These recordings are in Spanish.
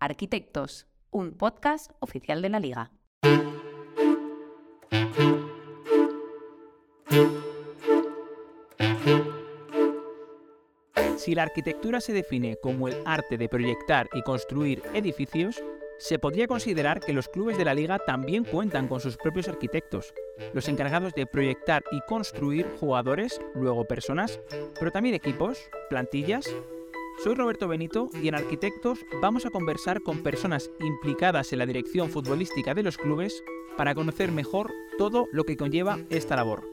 Arquitectos, un podcast oficial de la Liga. Si la arquitectura se define como el arte de proyectar y construir edificios, se podría considerar que los clubes de la liga también cuentan con sus propios arquitectos, los encargados de proyectar y construir jugadores, luego personas, pero también equipos, plantillas. Soy Roberto Benito y en Arquitectos vamos a conversar con personas implicadas en la dirección futbolística de los clubes para conocer mejor todo lo que conlleva esta labor.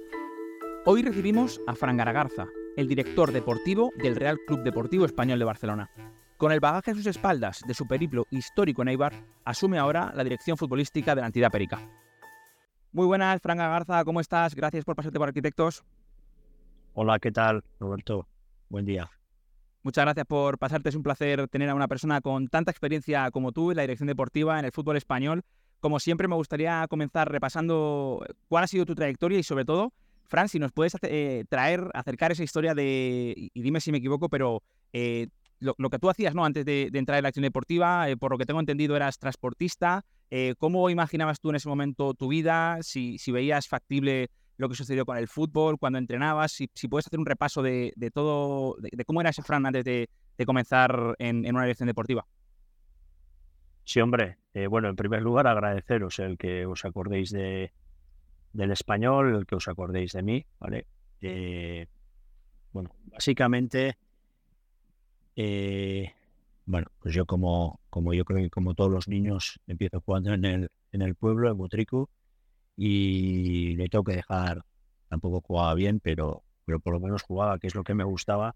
Hoy recibimos a Fran Garagarza, el director deportivo del Real Club Deportivo Español de Barcelona. Con el bagaje a sus espaldas de su periplo histórico en Eibar, asume ahora la dirección futbolística de la entidad perica. Muy buenas, Fran Garza, ¿cómo estás? Gracias por pasarte por Arquitectos. Hola, ¿qué tal, Roberto? Buen día. Muchas gracias por pasarte. Es un placer tener a una persona con tanta experiencia como tú en la dirección deportiva, en el fútbol español. Como siempre, me gustaría comenzar repasando cuál ha sido tu trayectoria y, sobre todo, Fran, si nos puedes eh, traer, acercar esa historia de, y dime si me equivoco, pero eh, lo, que tú hacías ¿no? antes de, entrar en la acción deportiva, eh, por lo que tengo entendido eras transportista. Eh, ¿Cómo imaginabas tú en ese momento tu vida? Si, veías factible lo que sucedió con el fútbol, cuando entrenabas, si, puedes hacer un repaso de, todo, de, cómo era ese Fran antes de, comenzar en, una dirección deportiva. Sí, hombre. Eh, bueno, en primer lugar, agradeceros el que os acordéis de, del español, el que os acordéis de mí, ¿vale? bueno, básicamente eh, bueno, pues yo como, como yo creo que como todos los niños empiezo jugando en el, en el pueblo, en Butricu, y le tengo que dejar, tampoco jugaba bien, pero, pero por lo menos jugaba, que es lo que me gustaba,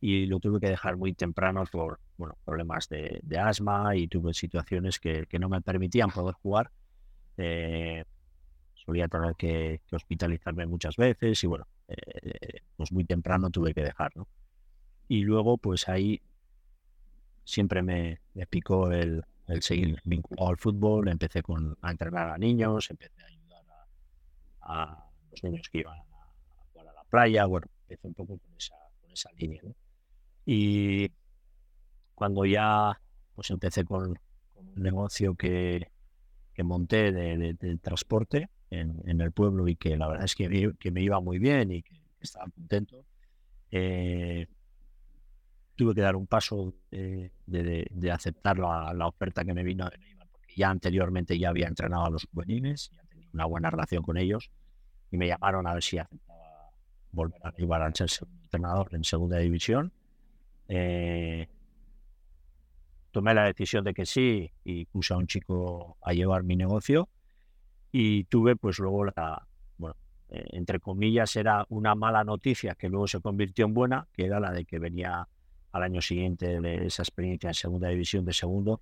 y lo tuve que dejar muy temprano por bueno, problemas de, asma y tuve situaciones que, que, no me permitían poder jugar. Eh, solía tener que, hospitalizarme muchas veces y bueno, eh, pues muy temprano tuve que dejar, ¿no? Y luego, pues ahí siempre me, picó el, seguir vinculado al fútbol. Empecé con, a entrenar a niños, empecé a los niños que iban a, jugar a la playa. Bueno, empecé un poco con esa, con esa línea. Y cuando ya pues empecé con, un negocio que, que monté de, transporte en, el pueblo y que la verdad es que me, que me iba muy bien y que, estaba contento. Eh, tuve que dar un paso de, aceptar la, oferta que me vino de porque ya anteriormente ya había entrenado a los juveniles, ya una buena relación con ellos, y me llamaron a ver si aceptaba volver a Neymar a ser entrenador en segunda división. Eh, tomé la decisión de que sí y puse a un chico a llevar mi negocio y tuve pues luego la, bueno, eh, entre comillas era una mala noticia que luego se convirtió en buena, que era la de que venía al año siguiente de esa experiencia en segunda división de segundo,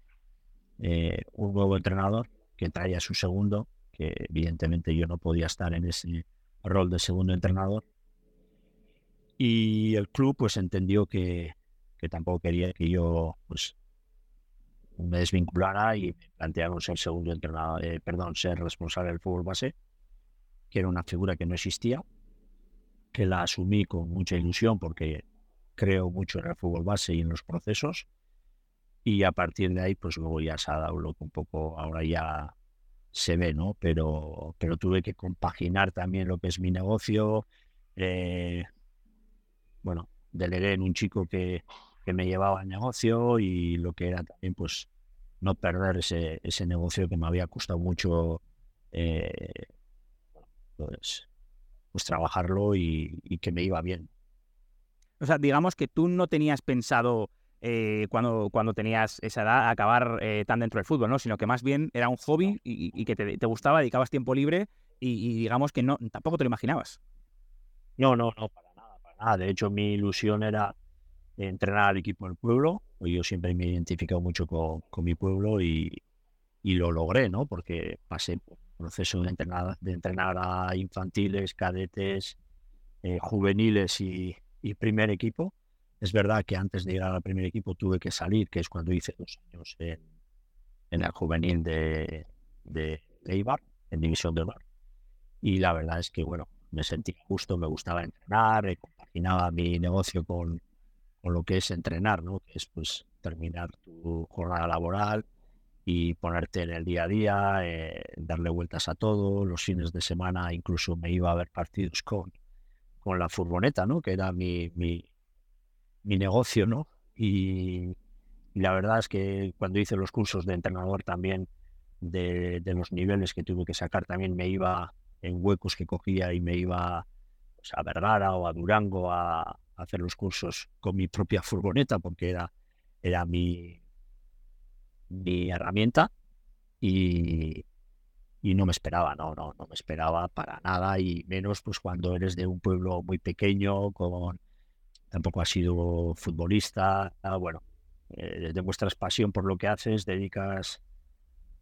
eh, un nuevo entrenador que traía su segundo, que evidentemente yo no podía estar en ese rol de segundo entrenador. Y el club pues entendió que, que tampoco quería que yo pues me desvinculara y me plantearon ser segundo entrenador, eh, perdón, ser responsable del fútbol base, que era una figura que no existía, que la asumí con mucha ilusión porque creo mucho en el fútbol base y en los procesos. Y a partir de ahí, pues luego ya se ha dado un poco ahora ya se ve, ¿no? Pero, pero tuve que compaginar también lo que es mi negocio. Eh, bueno, delegué en un chico que, que me llevaba el negocio y lo que era también, pues, no perder ese, ese negocio que me había costado mucho, eh, pues, pues trabajarlo y, y que me iba bien. O sea, digamos que tú no tenías pensado eh, cuando, cuando tenías esa edad acabar eh, tan dentro del fútbol, ¿no? Sino que más bien era un hobby y, que te, gustaba, dedicabas tiempo libre y, digamos que no tampoco te lo imaginabas. No, no, no, para nada, para nada. De hecho, mi ilusión era entrenar al equipo del pueblo. Yo siempre me he identificado mucho con, mi pueblo y, lo logré, ¿no? Porque pasé por proceso de entrenar, de entrenar a infantiles, cadetes, eh, juveniles y, y primer equipo. Es verdad que antes de llegar al primer equipo tuve que salir, que es cuando hice dos años en, el juvenil de, de, Eibar, en División del Bar. Y la verdad es que, bueno, me sentí justo, me gustaba entrenar, compaginaba mi negocio con, con lo que es entrenar, ¿no? Que es, pues, terminar tu jornada laboral y ponerte en el día a día, eh, darle vueltas a todo. Los fines de semana incluso me iba a ver partidos con, con la furgoneta, ¿no? Que era mi, mi, mi negocio, ¿no? Y, la verdad es que cuando hice los cursos de entrenador también de, los niveles que tuve que sacar, también me iba en huecos que cogía y me iba pues, a Vergara o a Durango a, hacer los cursos con mi propia furgoneta porque era, era mi, mi herramienta y, y no me esperaba, no, no, no me esperaba para nada y menos pues cuando eres de un pueblo muy pequeño, con tampoco has sido futbolista, bueno, eh, demuestras pasión por lo que haces, dedicas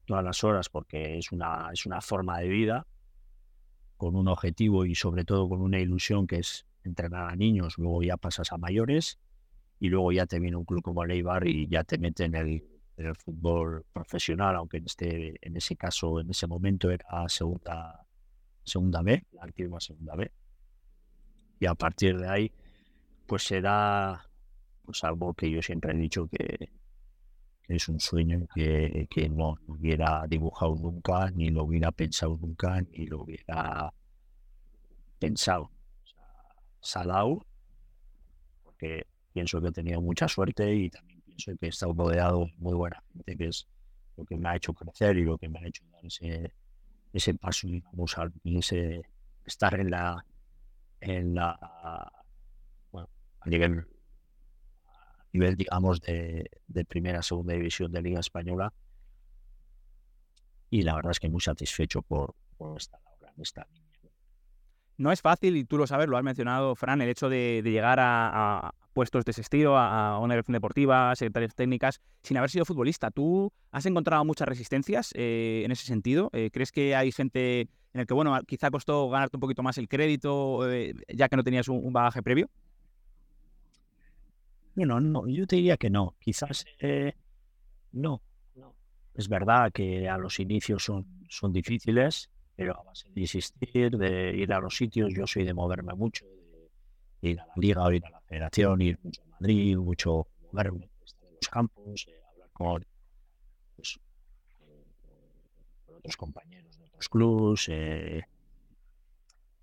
todas las horas porque es una, es una forma de vida con un objetivo y sobre todo con una ilusión que es entrenar a niños, luego ya pasas a mayores y luego ya te viene un club como Leibar y ya te mete en el, en el fútbol profesional, aunque en, este, en ese caso, en ese momento era segunda, segunda B, la antigua segunda B. Y a partir de ahí, pues será pues algo que yo siempre he dicho que, es un sueño que, que, no hubiera dibujado nunca, ni lo hubiera pensado nunca, ni lo hubiera pensado. Salao, porque pienso que he tenido mucha suerte y también pienso que he estado rodeado de muy buena gente, que es lo que me ha hecho crecer y lo que me ha hecho dar ese, ese paso, digamos, al ese, estar en la, en la, a nivel, nivel digamos, de, de primera, segunda división de Liga Española. Y la verdad es que muy satisfecho por, por estar ahora en esta no es fácil, y tú lo sabes, lo has mencionado, Fran, el hecho de, llegar a, puestos de ese estilo, a, una dirección deportiva, secretarias técnicas, sin haber sido futbolista. ¿Tú has encontrado muchas resistencias eh, en ese sentido? Eh, ¿Crees que hay gente en el que, bueno, quizá costó ganarte un poquito más el crédito, eh, ya que no tenías un, bagaje previo? Bueno, no, yo te diría que no. Quizás no, no. Es verdad que a los inicios son, son difíciles pero a base de insistir, de ir a los sitios, yo soy de moverme mucho, de ir a la liga o ir a la federación, ir mucho a Madrid, mucho moverme, estar en los campos, eh, hablar con, pues, eh, con, otros compañeros de otros clubes. Eh.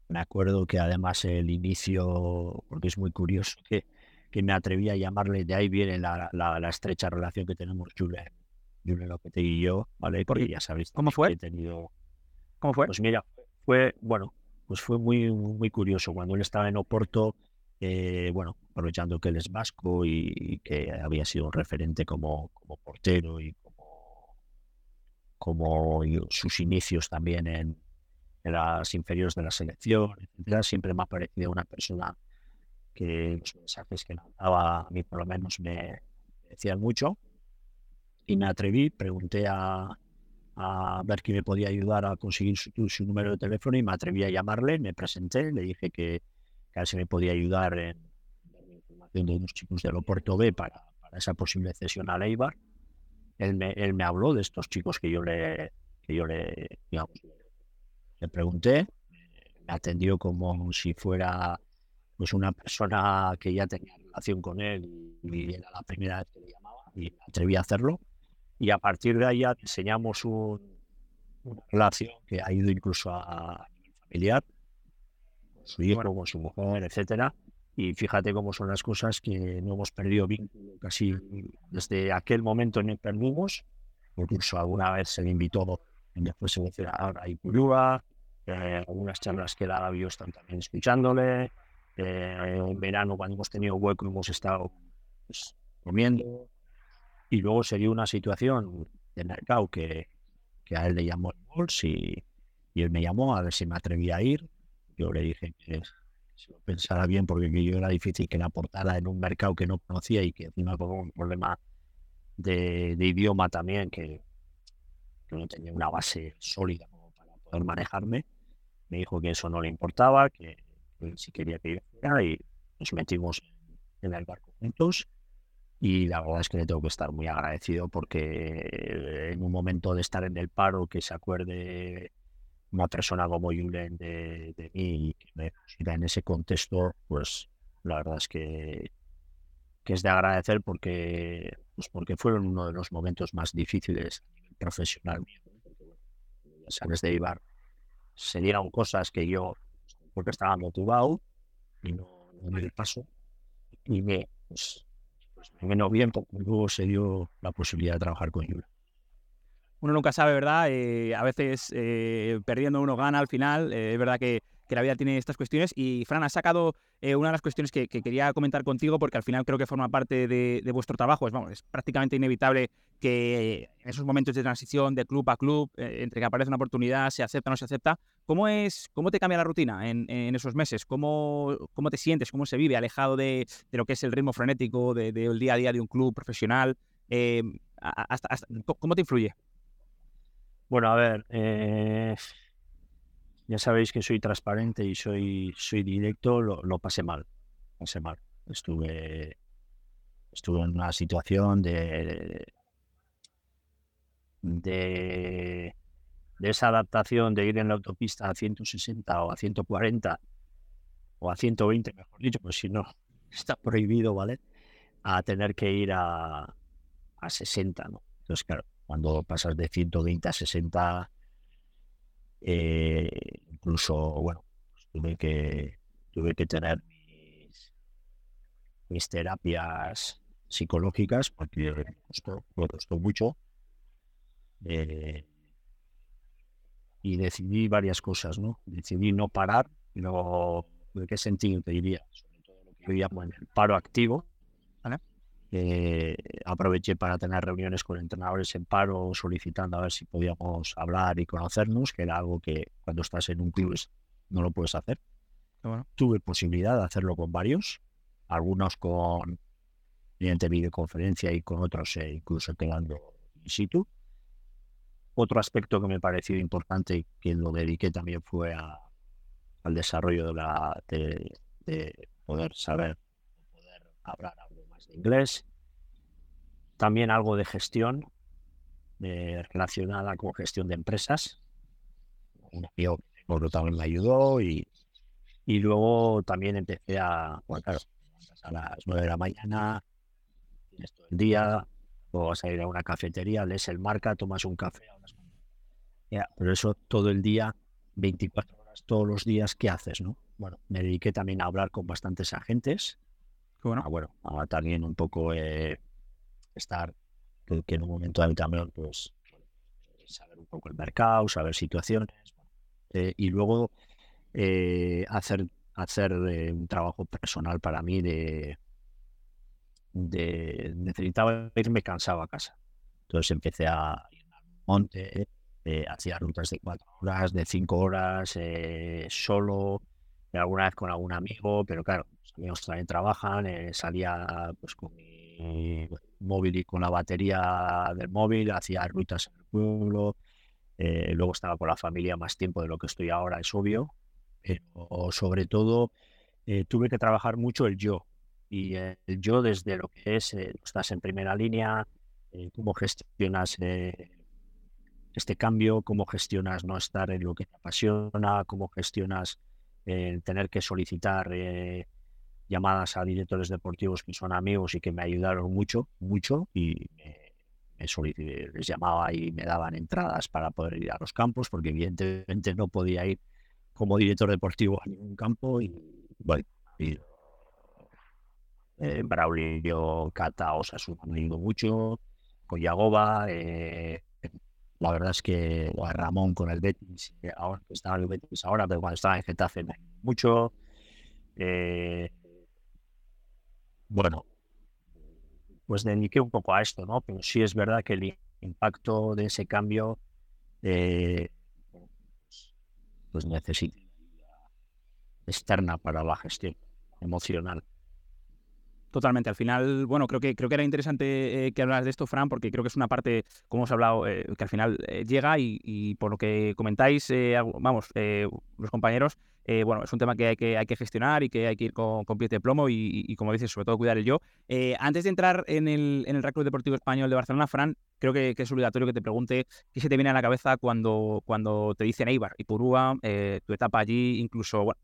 Me acuerdo que además el inicio, porque es muy curioso, que, que me atreví a llamarle, de ahí viene la, la, estrecha relación que tenemos Julen, Julen Lopetegui y yo, ¿vale? Porque ya sabéis cómo fue. he tenido ¿Cómo fue? Pues mira, fue, bueno, pues fue muy, muy curioso. Cuando él estaba en Oporto, eh, bueno, aprovechando que él es vasco y, que había sido un referente como, como portero y como, como sus inicios también en, las inferiores de la selección, etcétera, siempre me ha parecido una persona que los mensajes que daba a mí por lo menos me decían mucho. Y me atreví, pregunté a, a ver quién me podía ayudar a conseguir su, número de teléfono y me atreví a llamarle, me presenté, le dije que, que a ver si me podía ayudar en darme información de unos chicos del Oporto B para, para, esa posible cesión a Leibar. Él me, él me habló de estos chicos que yo le, que yo le, digamos, le pregunté, me atendió como si fuera pues una persona que ya tenía relación con él y, era la primera vez que le llamaba y me atreví a hacerlo y a partir de ahí ya diseñamos una relación que ha ido incluso a, nivel familiar, su hijo, con su mujer, etcétera. Y fíjate cómo son las cosas que no hemos perdido vínculo casi desde aquel momento en el que perdimos. Incluso alguna vez se le invitó después se mencionaba a Ipurúa, eh, algunas charlas que la yo están también escuchándole. Eh, en verano, cuando hemos tenido hueco, hemos estado pues, comiendo. Y luego se dio una situación de mercado que, que a él le llamó el Bols y, y, él me llamó a ver si me atrevía a ir. Yo le dije que se lo pensara bien porque yo era difícil que le aportara en un mercado que no conocía y que encima con un problema de, de idioma también que, que, no tenía una base sólida como para poder manejarme. Me dijo que eso no le importaba, que si quería que yo y nos metimos en el barco juntos y la verdad es que le tengo que estar muy agradecido porque en un momento de estar en el paro, que se acuerde una persona como Julen de, de mí y que me pusiera en ese contexto, pues la verdad es que, que es de agradecer porque pues porque fueron uno de los momentos más difíciles profesional mío. sabes de Ibar, se dieron cosas que yo, porque estaba motivado y no, no me paso, y me, pues, pues me vino bien, porque luego se dio la posibilidad de trabajar con Yura. Uno nunca sabe, ¿verdad? Eh, a veces eh, perdiendo uno gana al final. Eh, es verdad que que la vida tiene estas cuestiones. Y Fran, has sacado eh, una de las cuestiones que, quería comentar contigo, porque al final creo que forma parte de, vuestro trabajo. Es, vamos, es prácticamente inevitable que en esos momentos de transición de club a club, eh, entre que aparece una oportunidad, se acepta o no se acepta, ¿cómo, es, cómo te cambia la rutina en, esos meses? ¿Cómo, ¿Cómo, te sientes? ¿Cómo se vive alejado de, lo que es el ritmo frenético del día a día de un club profesional? Eh, ¿Cómo te influye? Bueno, a ver, ya sabéis que soy transparente y soy, soy directo, lo, pasé mal, pasé mal. Estuve, estuve en una situación de, de, esa adaptación de ir en la autopista a 160 o a 140 o a 120, mejor dicho, pues si no, está prohibido, ¿vale? A tener que ir a, a 60, ¿no? Entonces, claro, cuando pasas de 120 a 60 eh, incluso, bueno, pues tuve que tuve que tener mis, terapias psicológicas porque me costó, mucho. Eh, y decidí varias cosas, ¿no? Decidí no parar, no, ¿de qué sentido te diría? Sobre todo lo que yo llamo el paro activo. Eh, aproveché para tener reuniones con entrenadores en paro, solicitando a ver si podíamos hablar y conocernos, que era algo que cuando estás en un club no lo puedes hacer. Tuve posibilidad de hacerlo con varios, algunos con mediante videoconferencia y con otros eh, incluso quedando in situ. Otro aspecto que me pareció importante y que lo dediqué también fue al desarrollo de, la, de, poder saber, poder hablar inglés. También algo de gestión eh, relacionada con gestión de empresas. Un amigo que también me ayudó y, y luego también empecé a, bueno, a las nueve de la mañana, tienes todo el día, o vas a ir a una cafetería, lees el marca, tomas un café. pero eso todo el día, 24 horas todos los días, ¿qué haces? no Bueno, me dediqué también a hablar con bastantes agentes bueno. Ah, bueno, también un poco eh, estar, que, en un momento dado también, pues, saber un poco el mercado, saber situaciones, eh, y luego eh, hacer, hacer un trabajo personal para mí de, de necesitaba irme cansado a casa. Entonces empecé a ir al monte, hacía rutas de cuatro horas, de cinco horas, solo, alguna vez con algún amigo, pero claro, amigos también trabajan, eh, salía pues con mi móvil y con la batería del móvil, hacía rutas en el pueblo, eh, luego estaba con la familia más tiempo de lo que estoy ahora, es obvio, pero sobre todo eh, tuve que trabajar mucho el yo, y el yo desde lo que es, estás en primera línea, cómo gestionas este cambio, cómo gestionas no estar en lo que te apasiona, cómo gestionas tener que solicitar eh, llamadas a directores deportivos que son amigos y que me ayudaron mucho, mucho, y les llamaba y me daban entradas para poder ir a los campos, porque evidentemente no podía ir como director deportivo a ningún campo, y bueno, y, eh, Braulio, Cata, Osasuna me ayudó mucho, con Yagoba, eh, la verdad es que Ramón con el Betis, ahora que estaba en el Betis ahora, pero cuando estaba en Getafe me mucho. Eh, bueno, pues dediqué un poco a esto, ¿no? Pero sí es verdad que el impacto de ese cambio eh, pues necesita externa para la gestión emocional. Totalmente. Al final, bueno, creo que creo que era interesante eh, que hablas de esto, Fran, porque creo que es una parte, como hemos hablado, eh, que al final eh, llega y, por lo que comentáis, vamos, los compañeros, bueno, es un tema que hay que, hay que gestionar y que hay que ir con, con de plomo y, como dices, sobre todo cuidar el yo. antes de entrar en el, en el Club Deportivo Español de Barcelona, Fran, creo que, es obligatorio que te pregunte qué se te viene a la cabeza cuando, cuando te dicen Eibar y Purúa, tu etapa allí, incluso, bueno,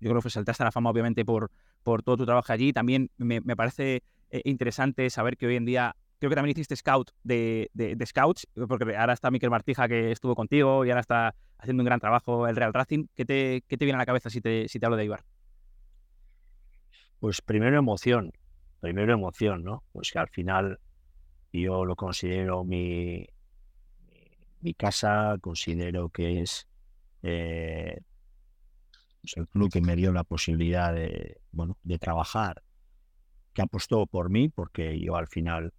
yo creo que saltaste a la fama obviamente por, por todo tu trabajo allí. También me, parece eh, interesante saber que hoy en día, creo que también hiciste scout de, de, scouts, porque ahora está Miquel Martija que estuvo contigo y ahora está haciendo un gran trabajo el Real Racing. ¿Qué te, qué te viene a la cabeza si te, si te hablo de Ibar? Pues primero emoción, primero emoción, ¿no? Pues que al final yo lo considero mi, mi casa, considero que es eh, pues el club que me dio la posibilidad de, bueno, de trabajar, que apostó por mí, porque yo al final,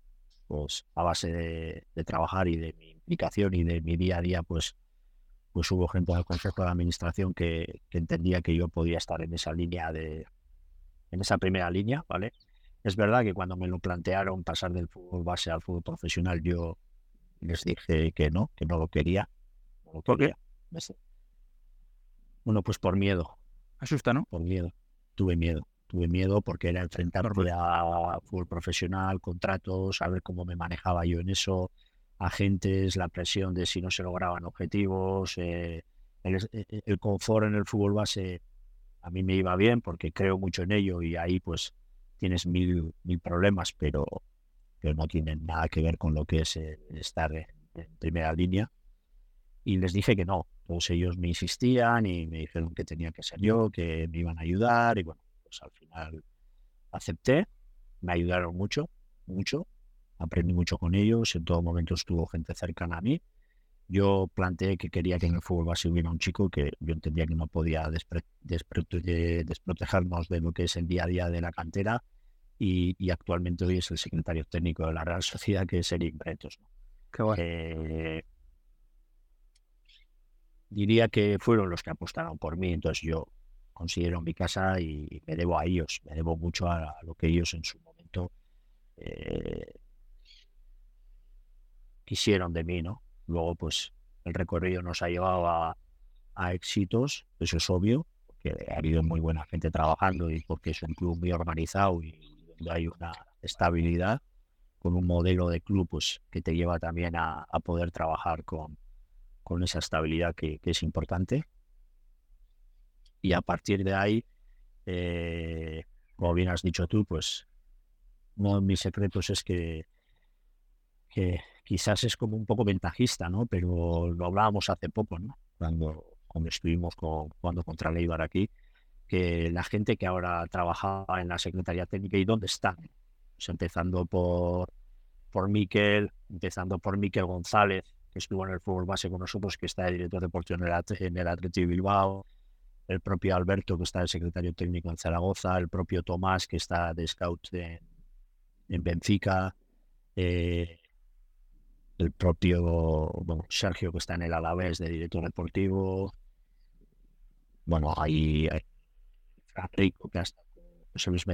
pues a base de, trabajar y de mi implicación y de mi día a día, pues, pues hubo gente del Consejo de Administración que, que entendía que yo podía estar en esa línea de, en esa primera línea, ¿vale? Es verdad que cuando me lo plantearon pasar del fútbol base al fútbol profesional, yo les dije que no, que no lo quería. ¿Por qué? Bueno, pues por miedo. Asusta, ¿no? Por miedo. Tuve miedo. Tuve miedo porque era enfrentarme a fútbol profesional, contratos, a ver cómo me manejaba yo en eso, agentes, la presión de si no se lograban objetivos, eh, el, el confort en el fútbol base a mí me iba bien porque creo mucho en ello y ahí pues tienes mil, mil problemas, pero, pero no tienen nada que ver con lo que es estar en, primera línea. Y les dije que no, todos ellos me insistían y me dijeron que tenía que ser yo, que me iban a ayudar y bueno, pues al final acepté, me ayudaron mucho, mucho, aprendí mucho con ellos, en todo momento estuvo gente cercana a mí yo planteé que quería que en el fútbol base hubiera un chico que yo entendía que no podía desprotegernos de lo que es el día a día de la cantera y, actualmente hoy es el secretario técnico de la Real Sociedad, que es Eric Bretos. Eh, diría que fueron los que apostaron por mí, entonces yo considero mi casa y me debo a ellos, me debo mucho a, lo que ellos en su momento eh, quisieron de mí, ¿no? Luego, pues el recorrido nos ha llevado a, éxitos, eso es obvio, porque ha habido muy buena gente trabajando y porque es un club muy organizado y donde hay una estabilidad con un modelo de club pues, que te lleva también a, poder trabajar con, con esa estabilidad que, es importante. Y a partir de ahí, eh, como bien has dicho tú, pues uno de mis secretos es que, quizás es como un poco ventajista, ¿no? Pero lo hablábamos hace poco, ¿no? Cuando, cuando estuvimos con, jugando contra Leibar aquí, que la gente que ahora trabajaba en la Secretaría Técnica y dónde están, pues empezando por, por Miquel, empezando por Miquel González, que estuvo en el fútbol base con nosotros, que está de director deportivo en el, en el Bilbao, el propio Alberto, que está de secretario técnico en Zaragoza, el propio Tomás, que está de scout en, en Benfica, eh, el propio bueno, Sergio que está en el Alavés de director deportivo. Bueno, hay, hay Rico que ha estado José Luis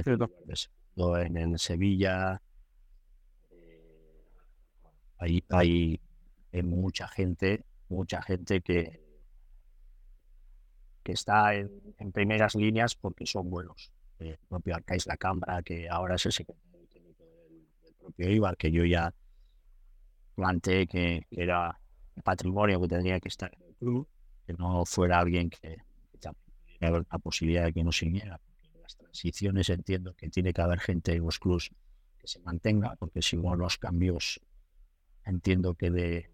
en, en Sevilla. Eh, hay, hay, mucha gente, mucha gente que, que está en, primeras líneas porque son buenos. Eh, el propio Arcais La Cámara, que ahora es el secretario del, propio Ibar, que yo ya planteé que, era patrimonio que tendría que estar en el club, que no fuera alguien que, que la posibilidad de que no. Porque las transiciones entiendo que tiene que haber gente en los clubs que se mantenga, porque si no los cambios entiendo que, de,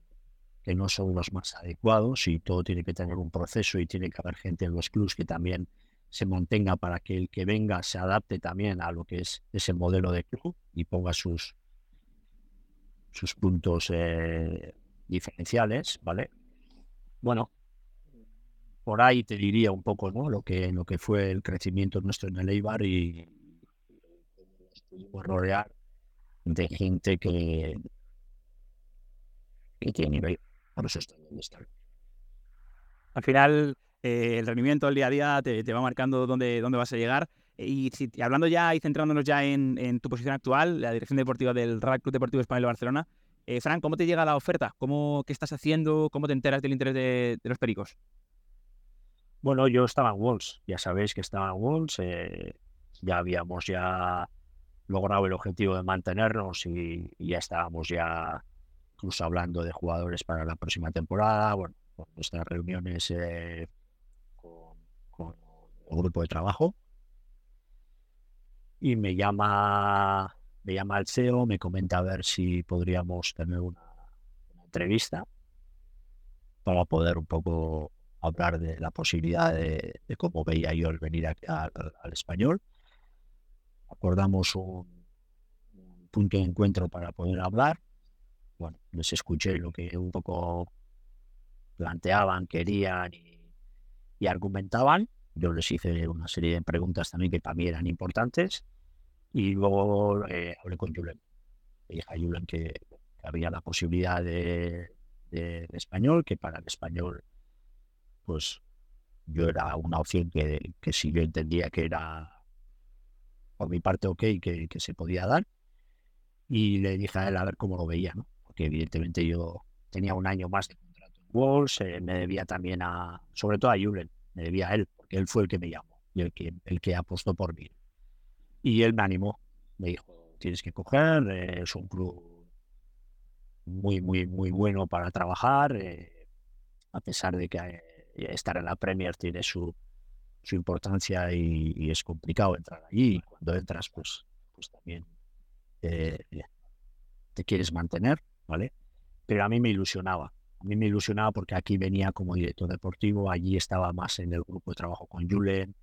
que no son los más adecuados y todo tiene que tener un proceso y tiene que haber gente en los clubs que también se mantenga para que el que venga se adapte también a lo que es ese modelo de club y ponga sus, sus puntos eh, diferenciales, ¿vale? Bueno, por ahí te diría un poco, ¿no? Lo que, lo que fue el crecimiento nuestro en el Eibar y rodear de gente que, que tiene. Por eso donde. Al final, eh, el rendimiento del día a día te, te va marcando dónde, dónde vas a llegar. Y, hablando ya y centrándonos ya en, tu posición actual, la dirección deportiva del Real Club Deportivo Español de Barcelona, eh, Fran, ¿cómo te llega la oferta? ¿Cómo, ¿Qué estás haciendo? ¿Cómo te enteras del interés de, los pericos? Bueno, yo estaba en Wolves, ya sabéis que estaba en Wolves, eh, ya habíamos ya logrado el objetivo de mantenernos y, ya estábamos ya incluso hablando de jugadores para la próxima temporada, bueno, nuestras reuniones eh, con el grupo de trabajo y me llama me llama el CEO, me comenta a ver si podríamos tener una, entrevista para poder un poco hablar de la posibilidad de, cómo veía yo el venir al español. Acordamos un, punto de encuentro para poder hablar. Bueno, les escuché lo que un poco planteaban, querían y, argumentaban. Yo les hice una serie de preguntas también que para mí eran importantes. Y luego eh, hablé con Julen. Le dije a Julen que, había la posibilidad de, español, que para el español, pues yo era una opción que, que si yo entendía que era por mi parte ok, que, que se podía dar y le dije a él a ver cómo lo veía, ¿no? Evidentemente yo tenía un año más de contrato en Wolves, eh, me debía también a, sobre todo a Julen, me debía a él, porque él fue el que me llamó y el que, el que apostó por mí. Y él me animó, me dijo, tienes que coger, eh, es un club muy, muy, muy bueno para trabajar, eh, a pesar de que estar en la Premier tiene su, su importancia y, y, es complicado entrar allí. Y cuando entras, pues, pues también te, quieres mantener, ¿vale? Pero a mí me ilusionaba. A mí me ilusionaba porque aquí venía como director deportivo, allí estaba más en el grupo de trabajo con Julen.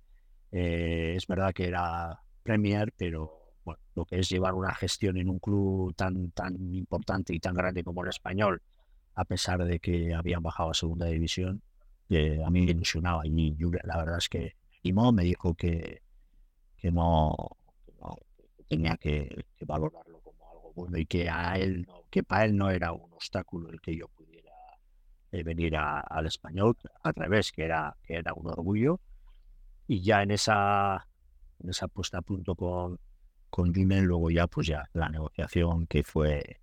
Eh, es verdad que era Premier, pero bueno, lo que es llevar una gestión en un club tan, tan importante y tan grande como el español, a pesar de que habían bajado a segunda división, eh, a mí me ilusionaba. Y Julen, la verdad es que animó, me dijo que, que no, tenía que, valorarlo algo bueno y que a él que para él no era un obstáculo el que yo pudiera eh, venir al español, al revés, que era, que era un orgullo. Y ya en esa, en esa puesta a punto con, con luego ya pues ya la negociación que fue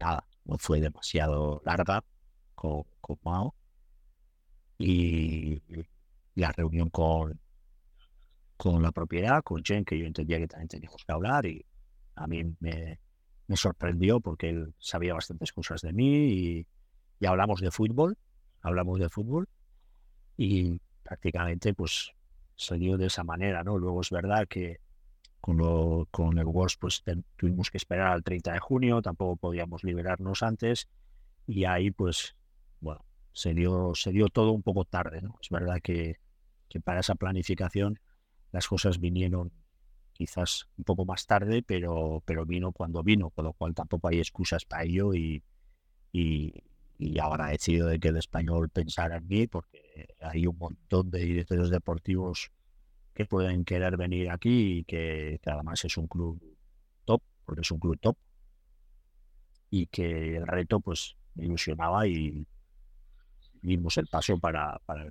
nada, no fue demasiado larga con, con Mao. Y la reunión con, con la propiedad, con Jen, que yo entendía que también teníamos que hablar y a mí me, sorprendió porque él sabía bastantes cosas de mí y, hablamos de fútbol, hablamos de fútbol y prácticamente pues salió de esa manera, ¿no? Luego es verdad que con, lo, con el Wars pues tuvimos que esperar al 30 de junio, tampoco podíamos liberarnos antes y ahí pues, bueno, se dio, se dio todo un poco tarde, ¿no? Es verdad que, que para esa planificación las cosas vinieron quizás un poco más tarde, pero, pero vino cuando vino, con lo cual tampoco hay excusas para ello y, y, y agradecido de que el español pensara en mí, porque hay un montón de directores deportivos que pueden querer venir aquí y que, además es un club top, porque es un club top, y que el reto pues me ilusionaba y dimos el paso para, para.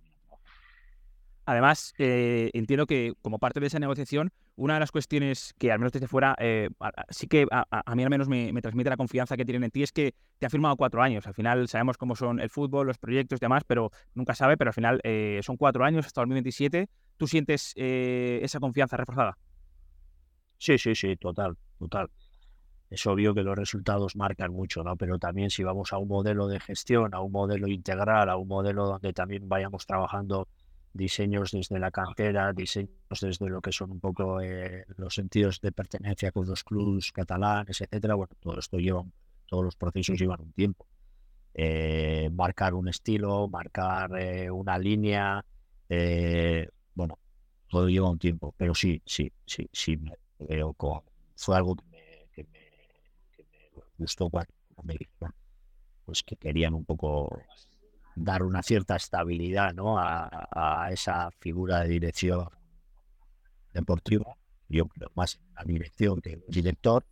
Además, eh, entiendo que como parte de esa negociación, una de las cuestiones que al menos desde fuera eh, sí que a, mí al menos me, transmite la confianza que tienen en ti es que te ha firmado cuatro años. Al final sabemos cómo son el fútbol, los proyectos y demás, pero nunca sabe, pero al final eh, son cuatro años hasta 2027. ¿Tú sientes esa confianza reforzada? Sí, sí, sí, total, total. Es obvio que los resultados marcan mucho, ¿no? Pero también si vamos a un modelo de gestión, a un modelo integral, a un modelo donde también vayamos trabajando diseños desde la cantera, diseños desde lo que son un poco eh, los sentidos de pertenencia con los clubes catalanes, etcétera. Bueno, todo esto lleva, todos los procesos llevan un tiempo. Eh, marcar un estilo, marcar eh, una línea, bueno, todo lleva un tiempo, pero sí, sí, sí, sí, me veo con, fue algo que me, que me, que me gustó cuando me dijeron pues que querían un poco dar una cierta estabilidad ¿no? a, esa figura de dirección deportiva. Yo creo más la dirección que director.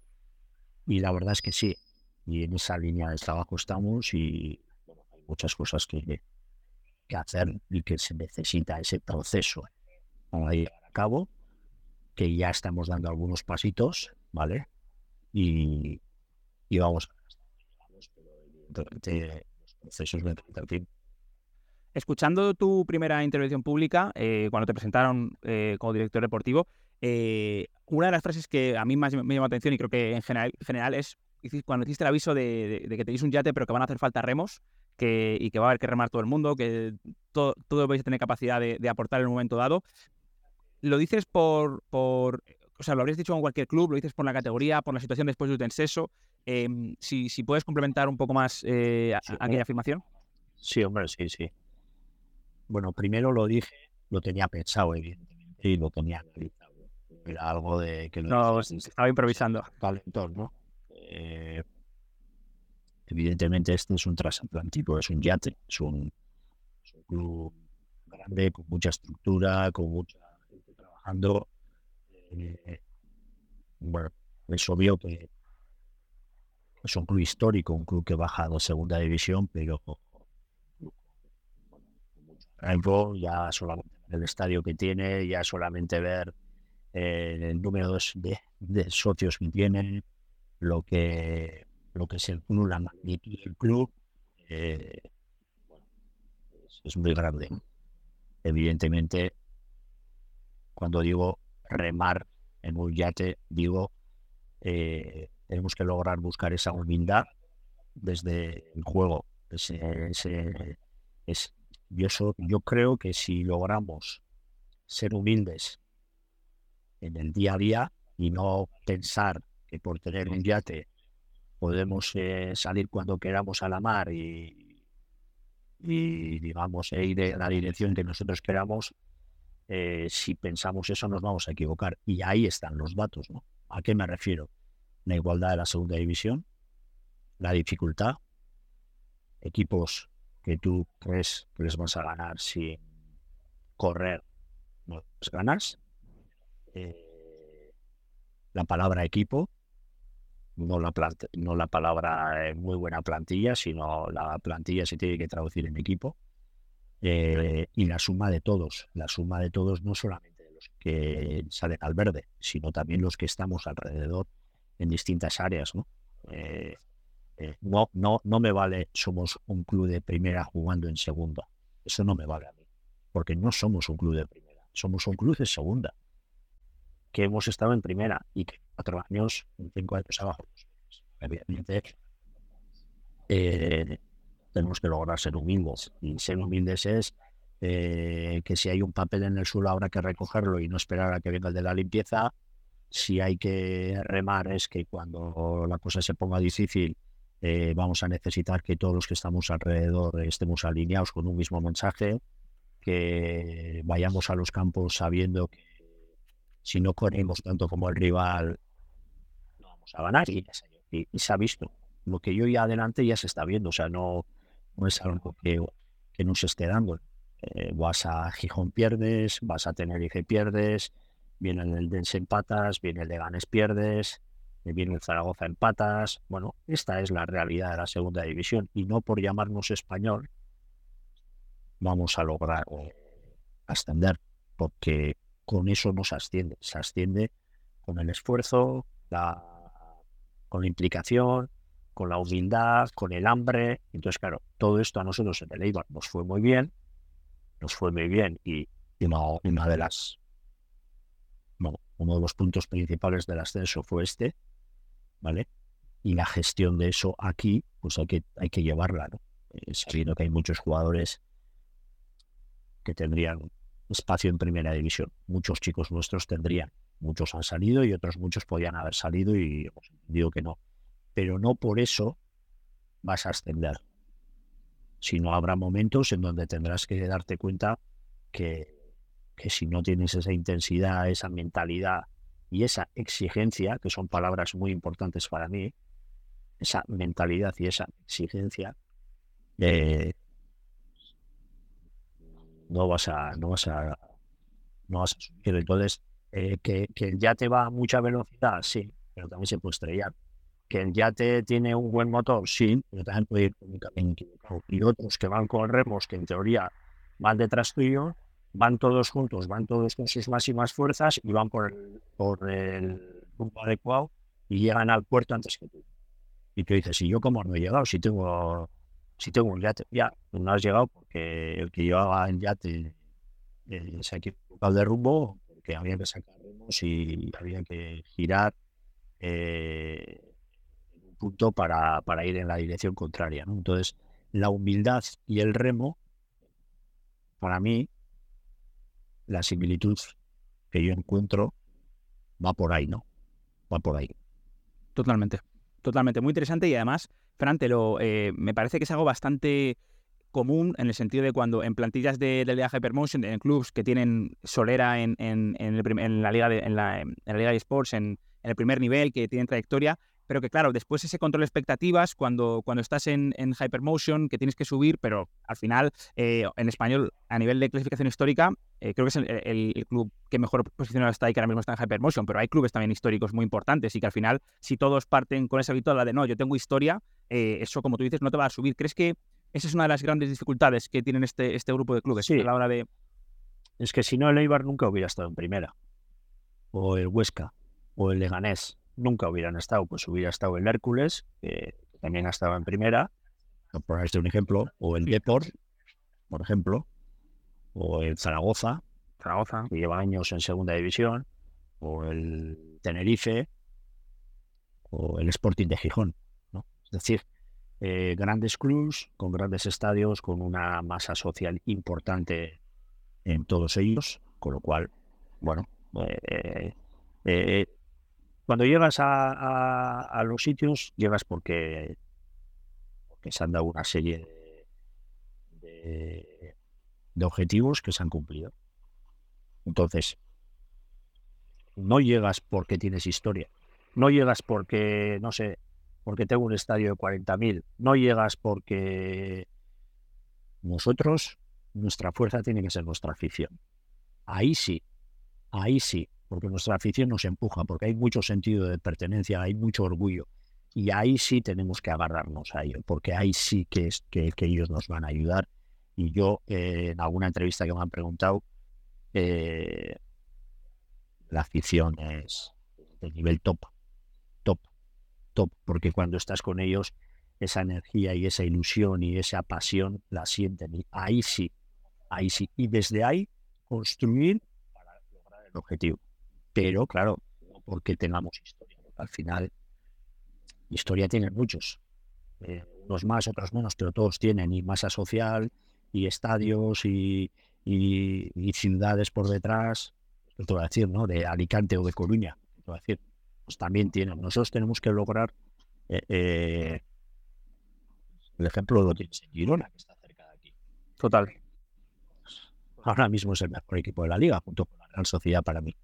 Y la verdad es que sí. Y en esa línea de trabajo estamos y hay muchas cosas que, que hacer y que se necesita ese proceso para llevar a cabo, que ya estamos dando algunos pasitos, ¿vale? Y, y vamos pero los procesos de Escuchando tu primera intervención pública, eh, cuando te presentaron eh, como director deportivo, eh, una de las frases que a mí más me llamó la atención y creo que en general, general es cuando hiciste el aviso de, que tenéis un yate pero que van a hacer falta remos que, y que va a haber que remar todo el mundo, que todo, todo vais a tener capacidad de, aportar en un momento dado. ¿Lo dices por, por o sea, lo habrías dicho en cualquier club, lo dices por la categoría, por la situación después de Utenseso. Em, si, si puedes complementar un poco más eh, aquella afirmación. Sí, hombre, sí, sí. Bueno, primero lo dije, lo tenía pensado, evidentemente, y lo tenía analizado. Era algo de que no, estaba improvisando. Talentos, ¿no? Eh, evidentemente, este es un transatlántico, es un yate, es un, club grande, con mucha estructura, con mucha gente trabajando. Eh, bueno, es obvio que es un club histórico, un club que baja a segunda división, pero ya solamente el estadio que tiene, ya solamente ver eh, el número de, de, socios que tiene, lo que, lo que es el club, la magnitud del club, eh, es, muy grande. Evidentemente, cuando digo remar en un yate, digo, eh, tenemos que lograr buscar esa humildad desde el juego. Ese, ese, es, yo, yo creo que si logramos ser humildes en el día a día y no pensar que por tener un yate podemos eh, salir cuando queramos a la mar y, y digamos, e ir en la dirección que nosotros queramos, eh, si pensamos eso nos vamos a equivocar. Y ahí están los datos, ¿no? ¿A qué me refiero? La igualdad de la segunda división, la dificultad, equipos que tú crees que les vas a ganar sin correr, no ganas. Eh, la palabra equipo, no la, no la palabra muy buena plantilla, sino la plantilla se tiene que traducir en equipo. Eh, y la suma de todos, la suma de todos no solamente de los que salen al verde, sino también los que estamos alrededor en distintas áreas. ¿no? Eh, no, no, no me vale somos un club de primera jugando en segunda. Eso no me vale a mí, porque no somos un club de primera, somos un club de segunda, que hemos estado en primera y que cuatro años, cinco años abajo. Evidentemente, eh, tenemos que lograr ser humildes. Y ser humildes es eh, que si hay un papel en el suelo habrá que recogerlo y no esperar a que venga el de la limpieza. Si hay que remar es que cuando la cosa se ponga difícil eh, vamos a necesitar que todos los que estamos alrededor estemos alineados con un mismo mensaje, que vayamos a los campos sabiendo que si no corremos tanto como el rival, no vamos a ganar. Y, se ha visto. Lo que yo ya adelante ya se está viendo, o sea, no, no es algo que, que no se esté dando. Eh, vas a Gijón pierdes, vas a Tenerife pierdes, viene el Dense empatas, viene el de Ganes pierdes, viene el Zaragoza en patas. Bueno, esta es la realidad de la segunda división y no por llamarnos español vamos a lograr eh, ascender, porque con eso no se asciende, se asciende con el esfuerzo, la, con la implicación, con la humildad, con el hambre. Entonces, claro, todo esto a nosotros en el Eibar nos fue muy bien, nos fue muy bien y, de las, uno de los puntos principales del ascenso fue este, ¿vale? Y la gestión de eso aquí, pues hay que, hay que llevarla, ¿no? Eh, sabiendo que hay muchos jugadores que tendrían espacio en primera división. Muchos chicos nuestros tendrían. Muchos han salido y otros muchos podían haber salido y hemos entendido que no. Pero no por eso vas a ascender. Sino habrá momentos en donde tendrás que darte cuenta que, que si no tienes esa intensidad, esa mentalidad y esa exigencia, que son palabras muy importantes para mí, esa mentalidad y esa exigencia, eh, no vas a, no vas a, no vas a subir. Entonces, eh, que, que, el yate va a mucha velocidad, sí, pero también se puede estrellar. Que el yate tiene un buen motor, sí, pero también puede ir por un camino equivocado. Y otros que van con remos, que en teoría van detrás tuyo, van todos juntos, van todos con sus máximas fuerzas y van por por el rumbo adecuado y llegan al puerto antes que tú. Y tú dices, ¿y yo cómo no he llegado? Si tengo, si tengo un yate. Ya, no has llegado porque el que llevaba el yate eh, se ha equivocado de rumbo, porque había que sacar remos y había que girar eh, un punto para, para ir en la dirección contraria. Entonces, la humildad y el remo, para mí, la similitud que yo encuentro va por ahí, ¿no? Va por ahí. Totalmente, totalmente. Muy interesante y además, Fran, te lo, eh, me parece que es algo bastante común en el sentido de cuando en plantillas de, de Liga Hypermotion, en clubs que tienen solera en, en, en, la liga de, en, la, en la liga de sports, en, el primer nivel, que tienen trayectoria, pero que claro, después ese control de expectativas, cuando, cuando estás en, en Hypermotion, que tienes que subir, pero al final, eh, en español, a nivel de clasificación histórica, eh, creo que es el, club que mejor posicionado está y que ahora mismo está en Hypermotion, pero hay clubes también históricos muy importantes y que al final, si todos parten con esa victoria de no, yo tengo historia, eh, eso como tú dices, no te va a subir. ¿Crees que esa es una de las grandes dificultades que tienen este, este grupo de clubes sí. a la hora de... Es que si no, el Eibar nunca hubiera estado en primera, o el Huesca, o el Leganés nunca hubieran estado, pues hubiera estado el Hércules, que también ha estado en primera, por este un ejemplo, o el Deport, por ejemplo, o el Zaragoza, Zaragoza, que lleva años en segunda división, o el Tenerife, o el Sporting de Gijón. ¿no? Es decir, eh, grandes clubs con grandes estadios, con una masa social importante en todos ellos, con lo cual, bueno, eh, eh, cuando llegas a, los sitios, llegas porque, porque se han dado una serie de, de, de, objetivos que se han cumplido. Entonces, no llegas porque tienes historia. No llegas porque, no sé, porque tengo un estadio de 40.000. No llegas porque nosotros, nuestra fuerza tiene que ser nuestra afición. Ahí sí, ahí sí, porque nuestra afición nos empuja, porque hay mucho sentido de pertenencia, hay mucho orgullo. Y ahí sí tenemos que agarrarnos a ello, porque ahí sí que, es, que, ellos nos van a ayudar. Y yo, eh, en alguna entrevista que me han preguntado, eh, la afición es de nivel top, top, top, porque cuando estás con ellos, esa energía y esa ilusión y esa pasión la sienten. Y ahí sí, ahí sí. Y desde ahí construir para lograr el objetivo pero claro, porque tengamos historia. Al final, historia tienen muchos, eh, unos más, otros menos, pero todos tienen y masa social y estadios y, y, y ciudades por detrás, te voy a decir, ¿no? De Alicante o de Coruña, te voy a decir, pues también tienen. Nosotros tenemos que lograr eh, eh, el ejemplo lo tienes en Girona, que está cerca de aquí. Total. Ahora mismo es el mejor equipo de la liga, junto con la Real Sociedad para mí.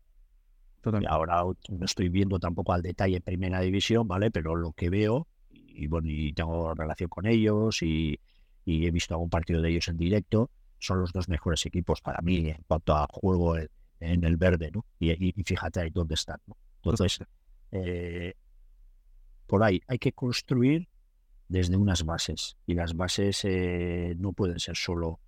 Ahora no estoy viendo tampoco al detalle primera división, ¿vale? Pero lo que veo, y bueno, y tengo relación con ellos y, y, he visto algún partido de ellos en directo, son los dos mejores equipos para mí en cuanto a juego en, en el verde, ¿no? Y, y, y, fíjate ahí dónde están, ¿no? Entonces, eh, por ahí hay que construir desde unas bases y las bases eh, no pueden ser solo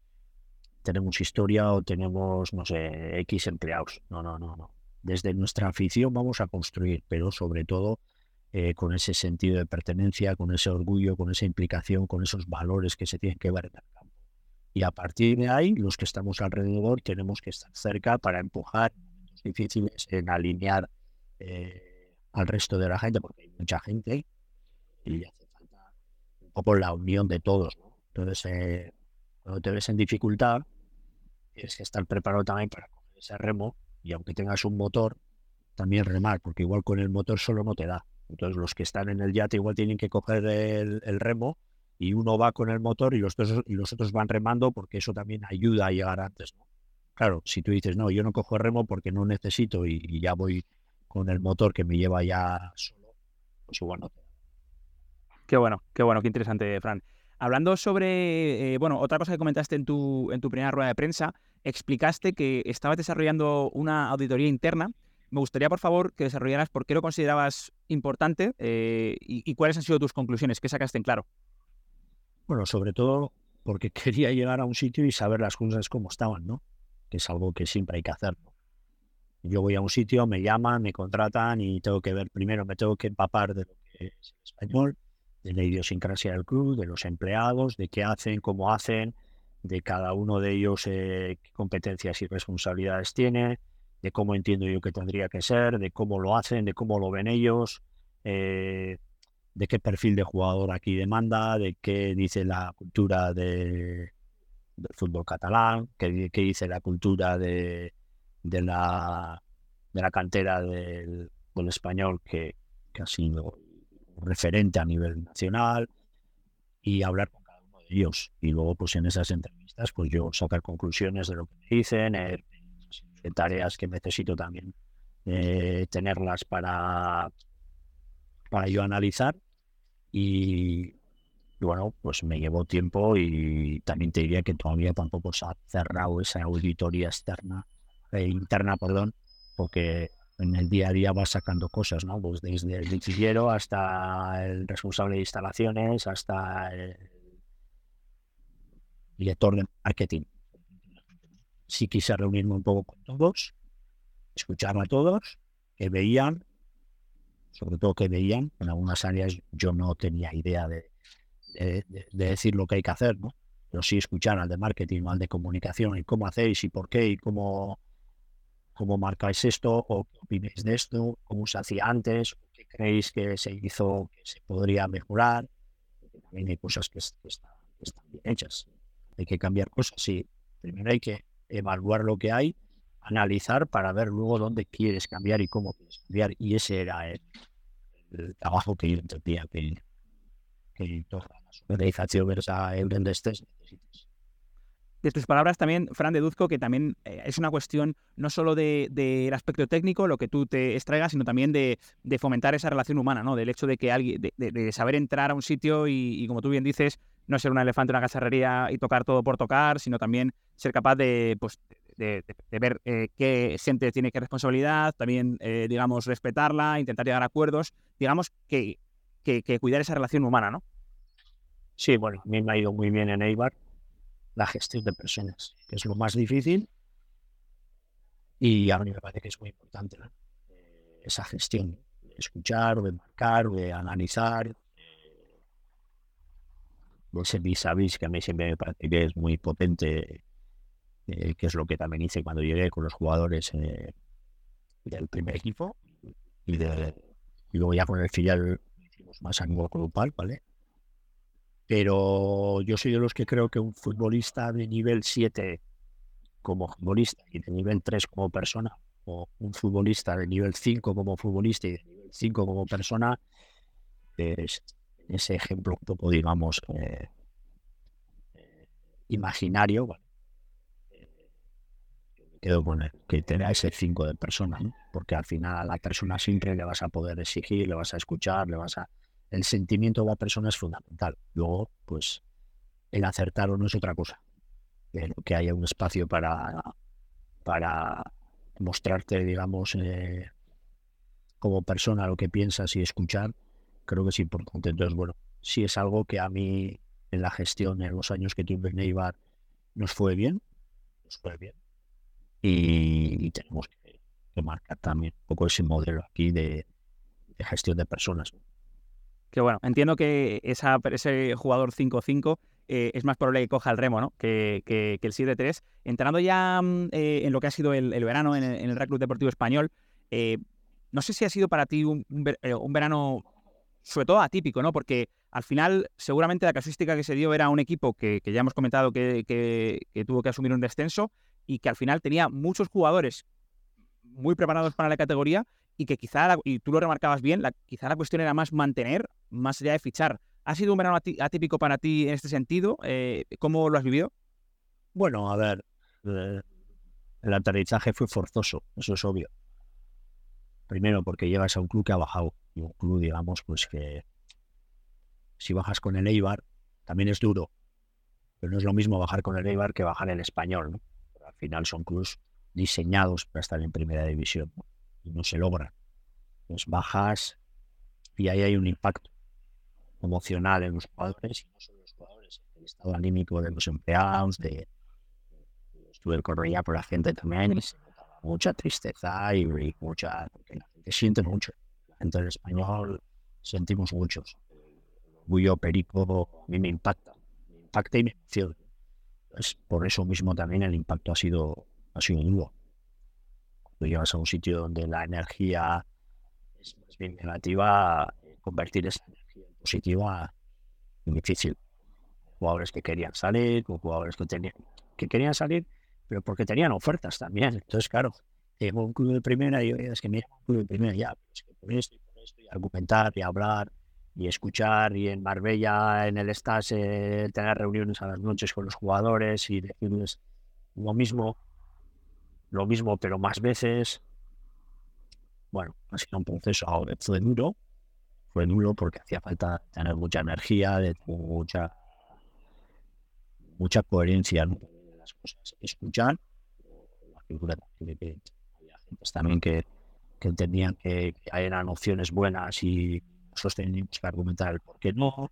tenemos historia o tenemos, no sé, X empleados. No, no, no, no desde nuestra afición vamos a construir, pero sobre todo eh, con ese sentido de pertenencia, con ese orgullo, con esa implicación, con esos valores que se tienen que ver en el campo. Y a partir de ahí, los que estamos alrededor tenemos que estar cerca para empujar en momentos difíciles, en alinear eh, al resto de la gente, porque hay mucha gente y hace falta un poco la unión de todos. Entonces, eh, cuando te ves en dificultad, tienes que estar preparado también para coger ese remo y aunque tengas un motor, también remar, porque igual con el motor solo no te da. Entonces los que están en el yate igual tienen que coger el, remo y uno va con el motor y los, otros, y los otros van remando porque eso también ayuda a llegar antes. Claro, si tú dices, no, yo no cojo el remo porque no necesito y, y, ya voy con el motor que me lleva ya solo, pues igual no te da. Qué bueno, qué bueno, qué interesante, Fran. Hablando sobre, eh, bueno, otra cosa que comentaste en tu, en tu primera rueda de prensa, explicaste que estabas desarrollando una auditoría interna. Me gustaría, por favor, que desarrollaras por qué lo considerabas importante eh, y, cuáles han sido tus conclusiones, qué sacaste en claro. Bueno, sobre todo porque quería llegar a un sitio y saber las cosas como estaban, ¿no? Que es algo que siempre hay que hacer. ¿no? Yo voy a un sitio, me llaman, me contratan y tengo que ver, primero me tengo que empapar de lo que es el español, de la idiosincrasia del club, de los empleados, de qué hacen, cómo hacen, de cada uno de ellos eh, qué competencias y responsabilidades tiene, de cómo entiendo yo que tendría que ser, de cómo lo hacen, de cómo lo ven ellos, eh, de qué perfil de jugador aquí demanda, de qué dice la cultura de, del fútbol catalán, qué, dice la cultura de, la, cantera del, español que, que ha sido referente a nivel nacional y hablar con ellos. Y luego, pues en esas entrevistas, pues yo sacar conclusiones de lo que me dicen, eh, tareas que necesito también eh, tenerlas para, para yo analizar. Y, bueno, pues me llevó tiempo y también te diría que todavía tampoco se ha cerrado esa auditoría externa, eh, interna, perdón, porque en el día a día vas sacando cosas, ¿no? Pues desde el liquidero hasta el responsable de instalaciones, hasta el director de marketing. Sí quise reunirme un poco con todos, escuchar a todos, que veían, sobre todo que veían, en algunas áreas yo no tenía idea de, de, decir lo que hay que hacer, ¿no? Pero sí escuchar al de marketing o al de comunicación y cómo hacéis y por qué y cómo cómo marcáis esto o qué opináis de esto, cómo se hacía antes, qué creéis que se hizo que se podría mejorar. también hay cosas que, están, bien hechas. Hay que cambiar cosas, sí. Primero hay que evaluar lo que hay, analizar para ver luego dónde quieres cambiar y cómo quieres cambiar. Y ese era el, trabajo que yo entendía que, que toda la organización versa en donde estés necesitas de tus palabras también, Fran, deduzco que también eh, es una cuestión no solo del de, aspecto técnico, lo que tú te extraigas, sino también de, fomentar esa relación humana, ¿no? Del hecho de que alguien, de, saber entrar a un sitio y, como tú bien dices, no ser un elefante en una cacharrería y tocar todo por tocar, sino también ser capaz de, pues, ver eh, qué gente tiene qué responsabilidad, también, eh, digamos, respetarla, intentar llegar a acuerdos, digamos, que, que, cuidar esa relación humana, ¿no? Sí, bueno, a mí me ha ido muy bien en Eibar la gestión de personas, que es lo más difícil. Y a mí me parece que es muy importante eh, esa gestión, de escuchar, de marcar, de analizar, eh, ese vis a vis que a mí siempre me parece que es muy potente, eh, que es lo que también hice cuando llegué con los jugadores del primer equipo. Y, de, y luego ya con el filial hicimos más a nivel grupal, ¿vale? Pero yo soy de los que creo que un futbolista de nivel 7 como futbolista y de nivel 3 como persona, o un futbolista de nivel 5 como futbolista y de nivel 5 como persona, es ese ejemplo poco, digamos, eh, imaginario, bueno, eh, quedo con él, que tenga ese 5 de persona, porque al final a la persona siempre le vas a poder exigir, le vas a escuchar, le vas a el sentimiento de la persona es fundamental. Luego, pues, el acertar o no es otra cosa. que haya un espacio para, para mostrarte, digamos, eh, como persona lo que piensas y escuchar, creo que es importante. Entonces, bueno, si es algo que a mí en la gestión, en los años que tuve en Eibar, nos fue bien, nos fue bien. Y, tenemos que, marcar también un poco ese modelo aquí de, de gestión de personas que bueno, entiendo que ese jugador 5-5 eh, es más probable que coja el remo ¿no? que, el 7-3. Entrando ya mm, eh, en lo que ha sido el, verano en el, en Real Club Deportivo Español, eh, no sé si ha sido para ti un, verano sobre todo atípico, ¿no? Porque al final seguramente la casuística que se dio era un equipo que, ya hemos comentado que, tuvo que asumir un descenso y que al final tenía muchos jugadores muy preparados para la categoría y que quizá, y tú lo remarcabas bien, quizá la cuestión era más mantener, más allá de fichar. ¿Ha sido un verano atípico para ti en este sentido? Eh, ¿Cómo lo has vivido? Bueno, a ver, eh, el aterrizaje fue forzoso, eso es obvio. Primero porque llegas a un club que ha bajado, y un club, digamos, pues que si bajas con el Eibar, también es duro, pero no es lo mismo bajar con el Eibar que bajar el español, ¿no? al final son clubes diseñados para estar en primera división. No se logra. Pues bajas y ahí hay un impacto emocional en los jugadores y no solo los jugadores, el estado anímico de los empleados, de estuve corría por la gente también, mucha tristeza y, mucha, porque la gente siente mucho. La gente del español sentimos muchos. El perico a mí me impacta, me impacta y me emociona. Pues por eso mismo también el impacto ha sido, ha sido duro lo llevas a un sitio donde la energía es más bien negativa, eh, convertir esa energía en positiva es difícil. Jugadores que querían salir, jugadores que, tenían, que querían salir, pero porque tenían ofertas también. Entonces, claro, tengo un club de primera y es que un club de primera ya, es que por esto y por esto, y argumentar y hablar y escuchar y en Marbella, en el Stas, eh, tener reuniones a las noches con los jugadores y decirles lo mismo, lo mismo, pero más veces. Bueno, ha sido un proceso, fue duro, fue duro porque hacía falta tener mucha energía, de, mucha, mucha coherencia en las cosas, escuchar, la figura de que había gente también que, que entendían que, que eran opciones buenas y nosotros que argumentar el por qué no,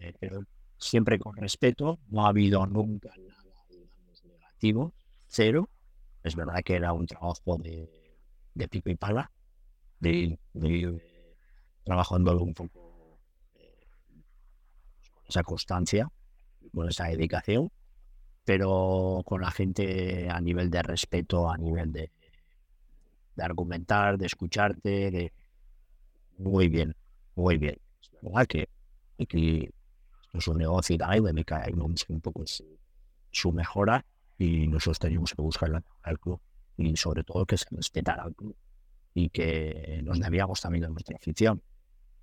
eh, pero siempre con respeto, no ha habido nunca nada, digamos, negativo, cero. Es verdad que era un trabajo de, pico y pala, de, de trabajando un poco eh, con esa constancia, con esa dedicación, pero con la gente a nivel de respeto, a nivel de, argumentar, de escucharte, de muy bien. Muy bien. Es verdad que aquí es un negocio y tal, me cae un poco su, mejora y nosotros tenemos que buscar al club y sobre todo que se respetara al club y que nos debíamos también de nuestra afición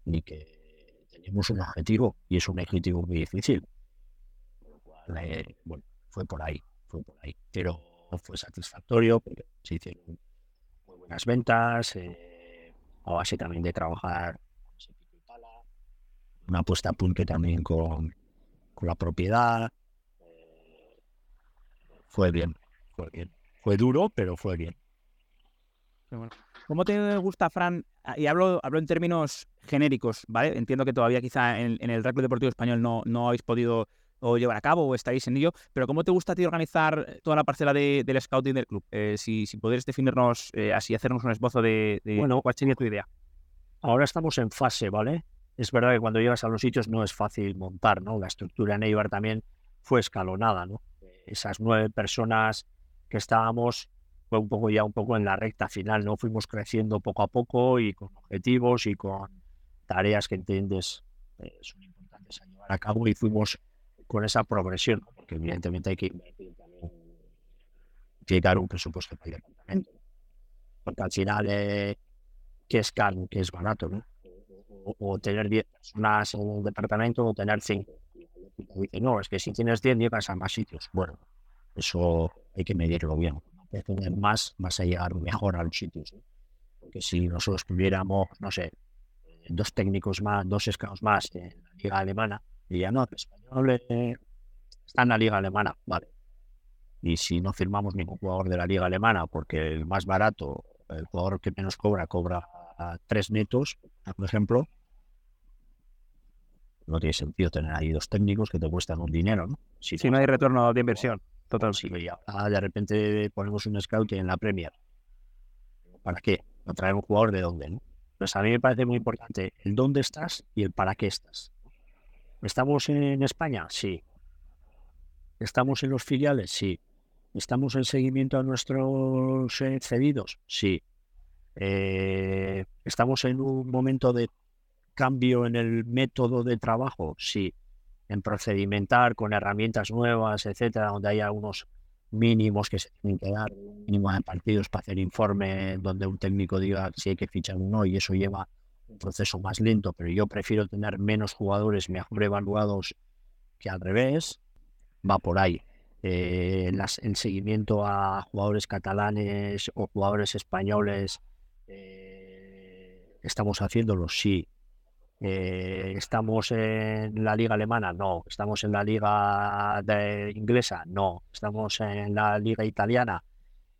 y que teníamos un objetivo y es un objetivo muy difícil. Eh, bueno, fue por ahí, fue por ahí, pero fue satisfactorio porque se hicieron muy buenas ventas, eh, a base también de trabajar una puesta a punto también con, con la propiedad. Fue bien, fue bien. Fue duro, pero fue bien. ¿Cómo te gusta, Fran? Ah, y hablo, hablo en términos genéricos, ¿vale? Entiendo que todavía quizá en, el Rugby Deportivo Español no, no habéis podido o llevar a cabo o estáis en ello, pero ¿cómo te gusta a ti organizar toda la parcela de, del scouting del club? Eh, si, si pudieras definirnos eh, así, hacernos un esbozo de, de bueno, cuál sería tu idea. Ahora estamos en fase, ¿vale? es verdad que cuando llegas a los sitios no es fácil montar, ¿no? La estructura en Eibar también fue escalonada, ¿no? Esas nueve personas que estábamos fue un poco ya un poco en la recta final, ¿no? Fuimos creciendo poco a poco y con objetivos y con tareas que entiendes eh, son importantes a llevar a cabo y fuimos con esa progresión, porque evidentemente hay que invertir también, llegar un presupuesto para el departamento, porque al final, eh, ¿qué es caro? ¿Qué es barato? ¿no? o, tener 10 personas en un departamento o tener 5. Dice, no, es que si tienes 10 llegas a más sitios. Bueno, eso hay que medirlo bien. Hay tener más, vas a llegar mejor a los sitios. Porque si nosotros tuviéramos, no sé, dos técnicos más, dos scouts más en la liga alemana, diría, no, el español eh, está en la liga alemana, vale. Y si no firmamos ningún jugador de la liga alemana, porque el más barato, el jugador que menos cobra, cobra a tres netos, por ejemplo, no tiene sentido tener ahí dos técnicos que te cuestan un dinero, ¿no? Si, no hay retorno de inversión, total. Si de repente ponemos un scout en la Premier. ¿Para qué? ¿No traer un jugador de dónde, no? Pues a mí me parece muy importante el dónde estás y el para qué estás. ¿Estamos en España? Sí. ¿Estamos en los filiales? Sí. ¿Estamos en seguimiento a nuestros eh, cedidos? Sí. Eh, ¿Estamos en un momento de cambio en el método de trabajo? Sí. En procedimentar con herramientas nuevas, etcétera, donde haya unos mínimos que se tienen que dar, un mínimo de partidos para hacer informe donde un técnico diga si hay que fichar o no, y eso lleva un proceso más lento, pero yo prefiero tener menos jugadores mejor evaluados que al revés, va por ahí. Eh, el seguimiento a jugadores catalanes o jugadores españoles eh, ¿Estamos haciéndolo? Sí. Eh, ¿Estamos en la liga alemana? No. ¿Estamos en la liga inglesa? No. ¿Estamos en la liga italiana?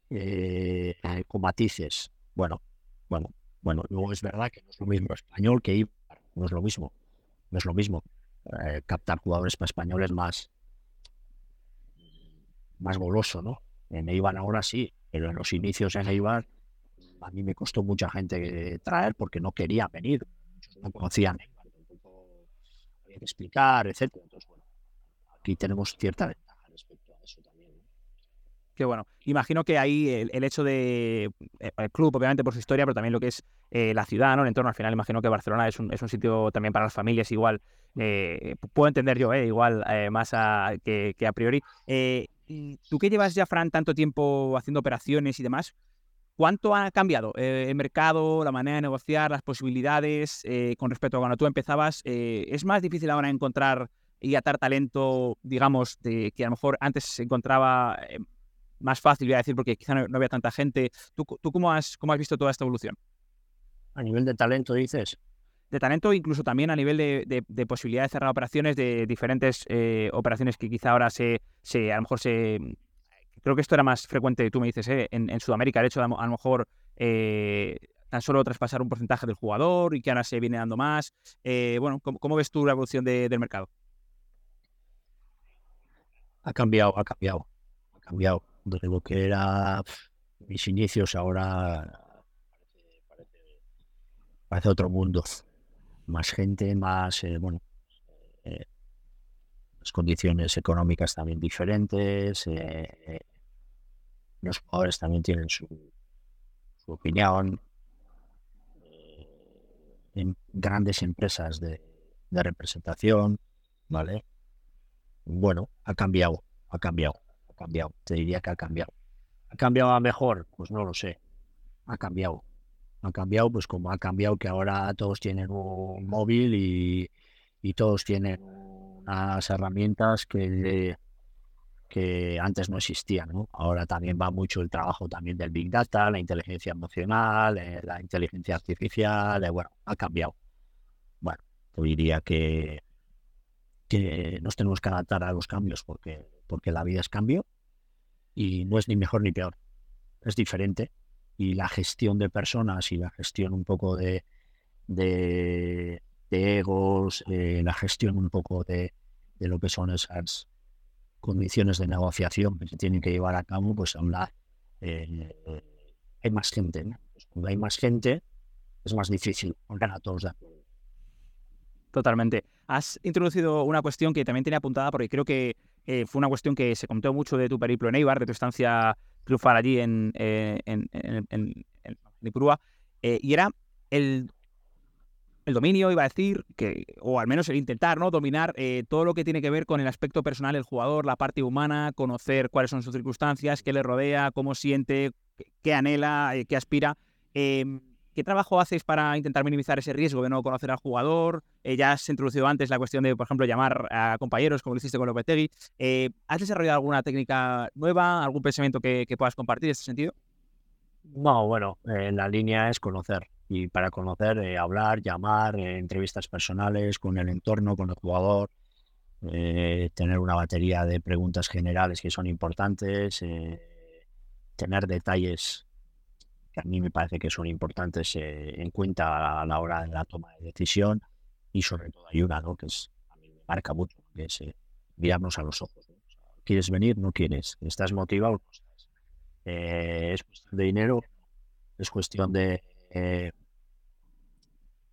Eh, con matices. Bueno, bueno, bueno. Luego es verdad que no es lo mismo español que Ibar. No es lo mismo. No es lo mismo. captar jugadores para españoles más, más goloso, ¿no? En Eibar ahora sí, pero en los inicios en Eibar a mí me costó mucha gente traer porque no quería venir, no conocían, había que explicar, etcétera. Entonces, bueno, aquí tenemos cierta ventaja respecto a eso también. Qué bueno. Imagino que ahí el, hecho de eh, el club, obviamente por su historia, pero también lo que es eh, la ciudad, ¿no? El entorno, al final imagino que Barcelona es un, es un sitio también para las familias igual, eh, puedo entender yo, igual más que, que, a priori. ¿Tú que llevas ya, Fran, tanto tiempo haciendo operaciones y demás? ¿Cuánto ha cambiado eh, el mercado, la manera de negociar, las posibilidades eh, con respecto a cuando tú empezabas? Eh, ¿Es más difícil ahora encontrar y atar talento, digamos, de, que a lo mejor antes se encontraba más fácil, voy a decir, porque quizá no, había tanta gente? ¿Tú, cómo, has, cómo has visto toda esta evolución? A nivel de talento, dices. De talento, incluso también a nivel de, de, posibilidad de cerrar operaciones de diferentes operaciones que quizá ahora se, se, a lo mejor se Creo que esto era más frecuente, tú me dices, eh, en, Sudamérica, de hecho, a, lo mejor eh, tan solo traspasar un porcentaje del jugador y que ahora se viene dando más. Eh, bueno, ¿cómo, ves tú la evolución del mercado? Ha cambiado, ha cambiado, ha cambiado. Desde lo que era mis inicios, ahora parece, otro mundo. Más gente, más, bueno, las condiciones económicas también diferentes, los jugadores también tienen su, opinión. Eh, en grandes empresas de, de, representación, ¿vale? Bueno, ha cambiado, ha cambiado, ha cambiado. Te diría que ha cambiado. ¿Ha cambiado a mejor? Pues no lo sé. Ha cambiado. Ha cambiado, pues como ha cambiado que ahora todos tienen un móvil y, y todos tienen unas herramientas que que antes no existían. ¿no? Ahora también va mucho el trabajo también del Big Data, la inteligencia emocional, eh, la inteligencia artificial, eh, bueno, ha cambiado. Bueno, te diría que, que nos tenemos que adaptar a los cambios porque, porque la vida es cambio y no es ni mejor ni peor, es diferente. Y la gestión de personas y la gestión un poco de, de, egos, eh, la gestión un poco de, de lo que son esas condiciones de negociación que se tienen que llevar a cabo, pues hablar, eh, hay más gente. Pues cuando hay más gente, es más difícil poner a todos de. Totalmente. Has introducido una cuestión que también tenía apuntada porque creo que eh, fue una cuestión que se contó mucho de tu periplo en Eibar, de tu estancia triunfal allí en, eh, en, en, en, y era el el dominio, iba a decir, que, o al menos el intentar, ¿no? Dominar eh, todo lo que tiene que ver con el aspecto personal del jugador, la parte humana, conocer cuáles son sus circunstancias, qué le rodea, cómo siente, qué anhela, eh, qué aspira. Em, ¿Qué trabajo haces para intentar minimizar ese riesgo de no conocer al jugador? Eh, ya has introducido antes la cuestión de, por ejemplo, llamar a compañeros, como lo hiciste con Lopetegui. ¿Has desarrollado alguna técnica nueva, algún pensamiento que, que puedas compartir en este sentido? No, bueno, la línea es conocer y para conocer, eh, hablar, llamar, eh, entrevistas personales con el entorno, con el jugador, eh, tener una batería de preguntas generales que son importantes, tener detalles que a mí me parece que son importantes en cuenta a la hora de la toma de decisión y sobre todo hay una ¿no? que es, a mí me marca mucho, que es mirarnos a los ojos. ¿Quieres venir? ¿No quieres? ¿Estás motivado? es cuestión de dinero, es cuestión de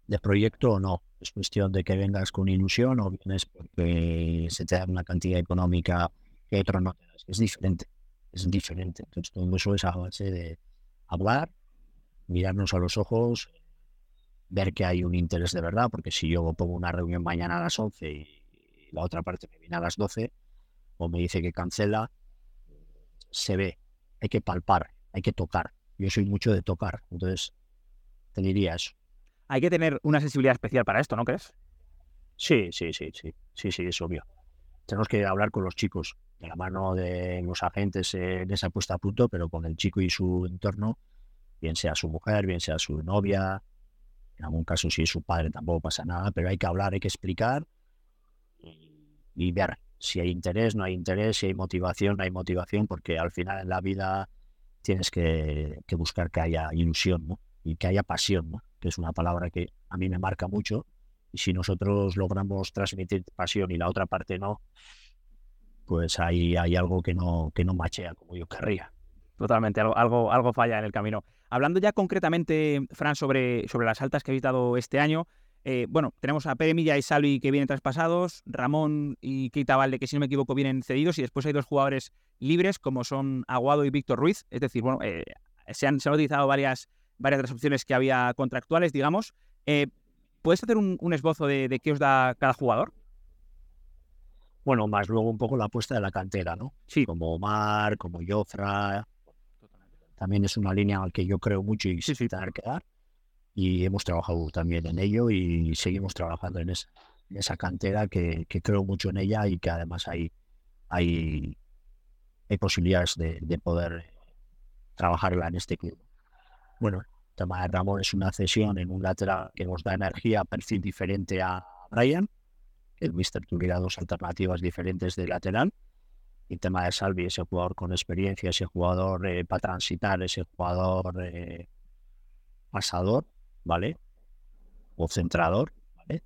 de proyecto o no. Es cuestión de que vengas con ilusión o vienes porque se te da una cantidad económica que otro no Es diferente, es diferente. Entonces todo eso es a base de hablar, mirarnos a los ojos, ver que hay un interés de verdad, porque si yo pongo una reunión mañana a las 11 y la otra parte me viene a las 12 o me dice que cancela, se ve, hay que palpar, hay que tocar. Yo soy mucho de tocar, entonces te diría eso hay que tener una sensibilidad especial para esto, ¿no crees? Sí, sí, sí, sí, sí, sí, es obvio. Tenemos que hablar con los chicos, de la mano de los agentes en esa puesta a punto, pero con el chico y su entorno, bien sea su mujer, bien sea su novia, en algún caso si su padre tampoco pasa nada, pero hay que hablar, hay que explicar y, ver si hay interés, no hay interés, si hay motivación, no hay motivación, porque al final en la vida tienes que, que buscar que haya ilusión ¿no? y que haya pasión, ¿no? Que es una palabra que a mí me marca mucho. Y si nosotros logramos transmitir pasión y la otra parte no, pues ahí hay algo que no, que no machea como yo querría. Totalmente, algo, algo, falla en el camino. Hablando ya concretamente, Fran, sobre, sobre las altas que habéis dado este año, eh, bueno, tenemos a Pere Milla y Salvi que vienen traspasados, Ramón y Keita Valde, que si no me equivoco vienen cedidos, y después hay dos jugadores libres, como son Aguado y Víctor Ruiz. Es decir, bueno, eh, se, han, se han utilizado varias varias de las opciones que había contractuales, digamos. Eh, ¿Puedes hacer un, esbozo de, qué os da cada jugador? Bueno, más luego un poco la apuesta de la cantera, ¿no? Sí. Como Omar, como Jofra, también es una línea al que yo creo mucho y sí, sí. tener que dar. Y hemos trabajado también en ello y seguimos trabajando en esa, en esa cantera que, que, creo mucho en ella y que además hay, hay, hay posibilidades de, de poder trabajarla en este club. Bueno, de Ramón es una cesión en un lateral que nos da energía, perfil diferente a Brian. El Mister tuviera dos alternativas diferentes de lateral el tema de Salvi, ese jugador con experiencia, ese jugador eh, para transitar, ese jugador eh, pasador, ¿vale? O centrador, ¿vale?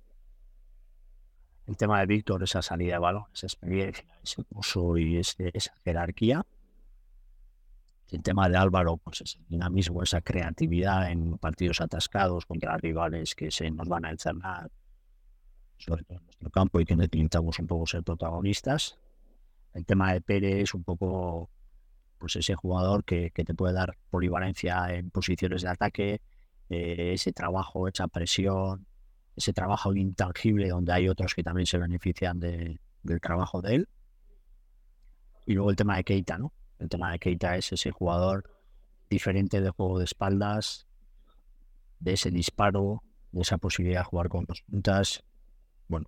El tema de Víctor, esa salida de balón, esa experiencia, ese uso y ese, esa jerarquía. El tema de Álvaro, pues ese dinamismo, esa creatividad en partidos atascados contra rivales que se nos van a encerrar, sobre todo en nuestro campo, y que necesitamos un poco ser protagonistas el tema de Pérez un poco pues ese jugador que, que te puede dar polivalencia en posiciones de ataque, eh, ese trabajo, esa presión, ese trabajo intangible donde hay otros que también se benefician de, del trabajo de él. Y luego el tema de Keita, ¿no? El tema de Keita es ese jugador diferente de juego de espaldas, de ese disparo, de esa posibilidad de jugar con dos puntas. Bueno,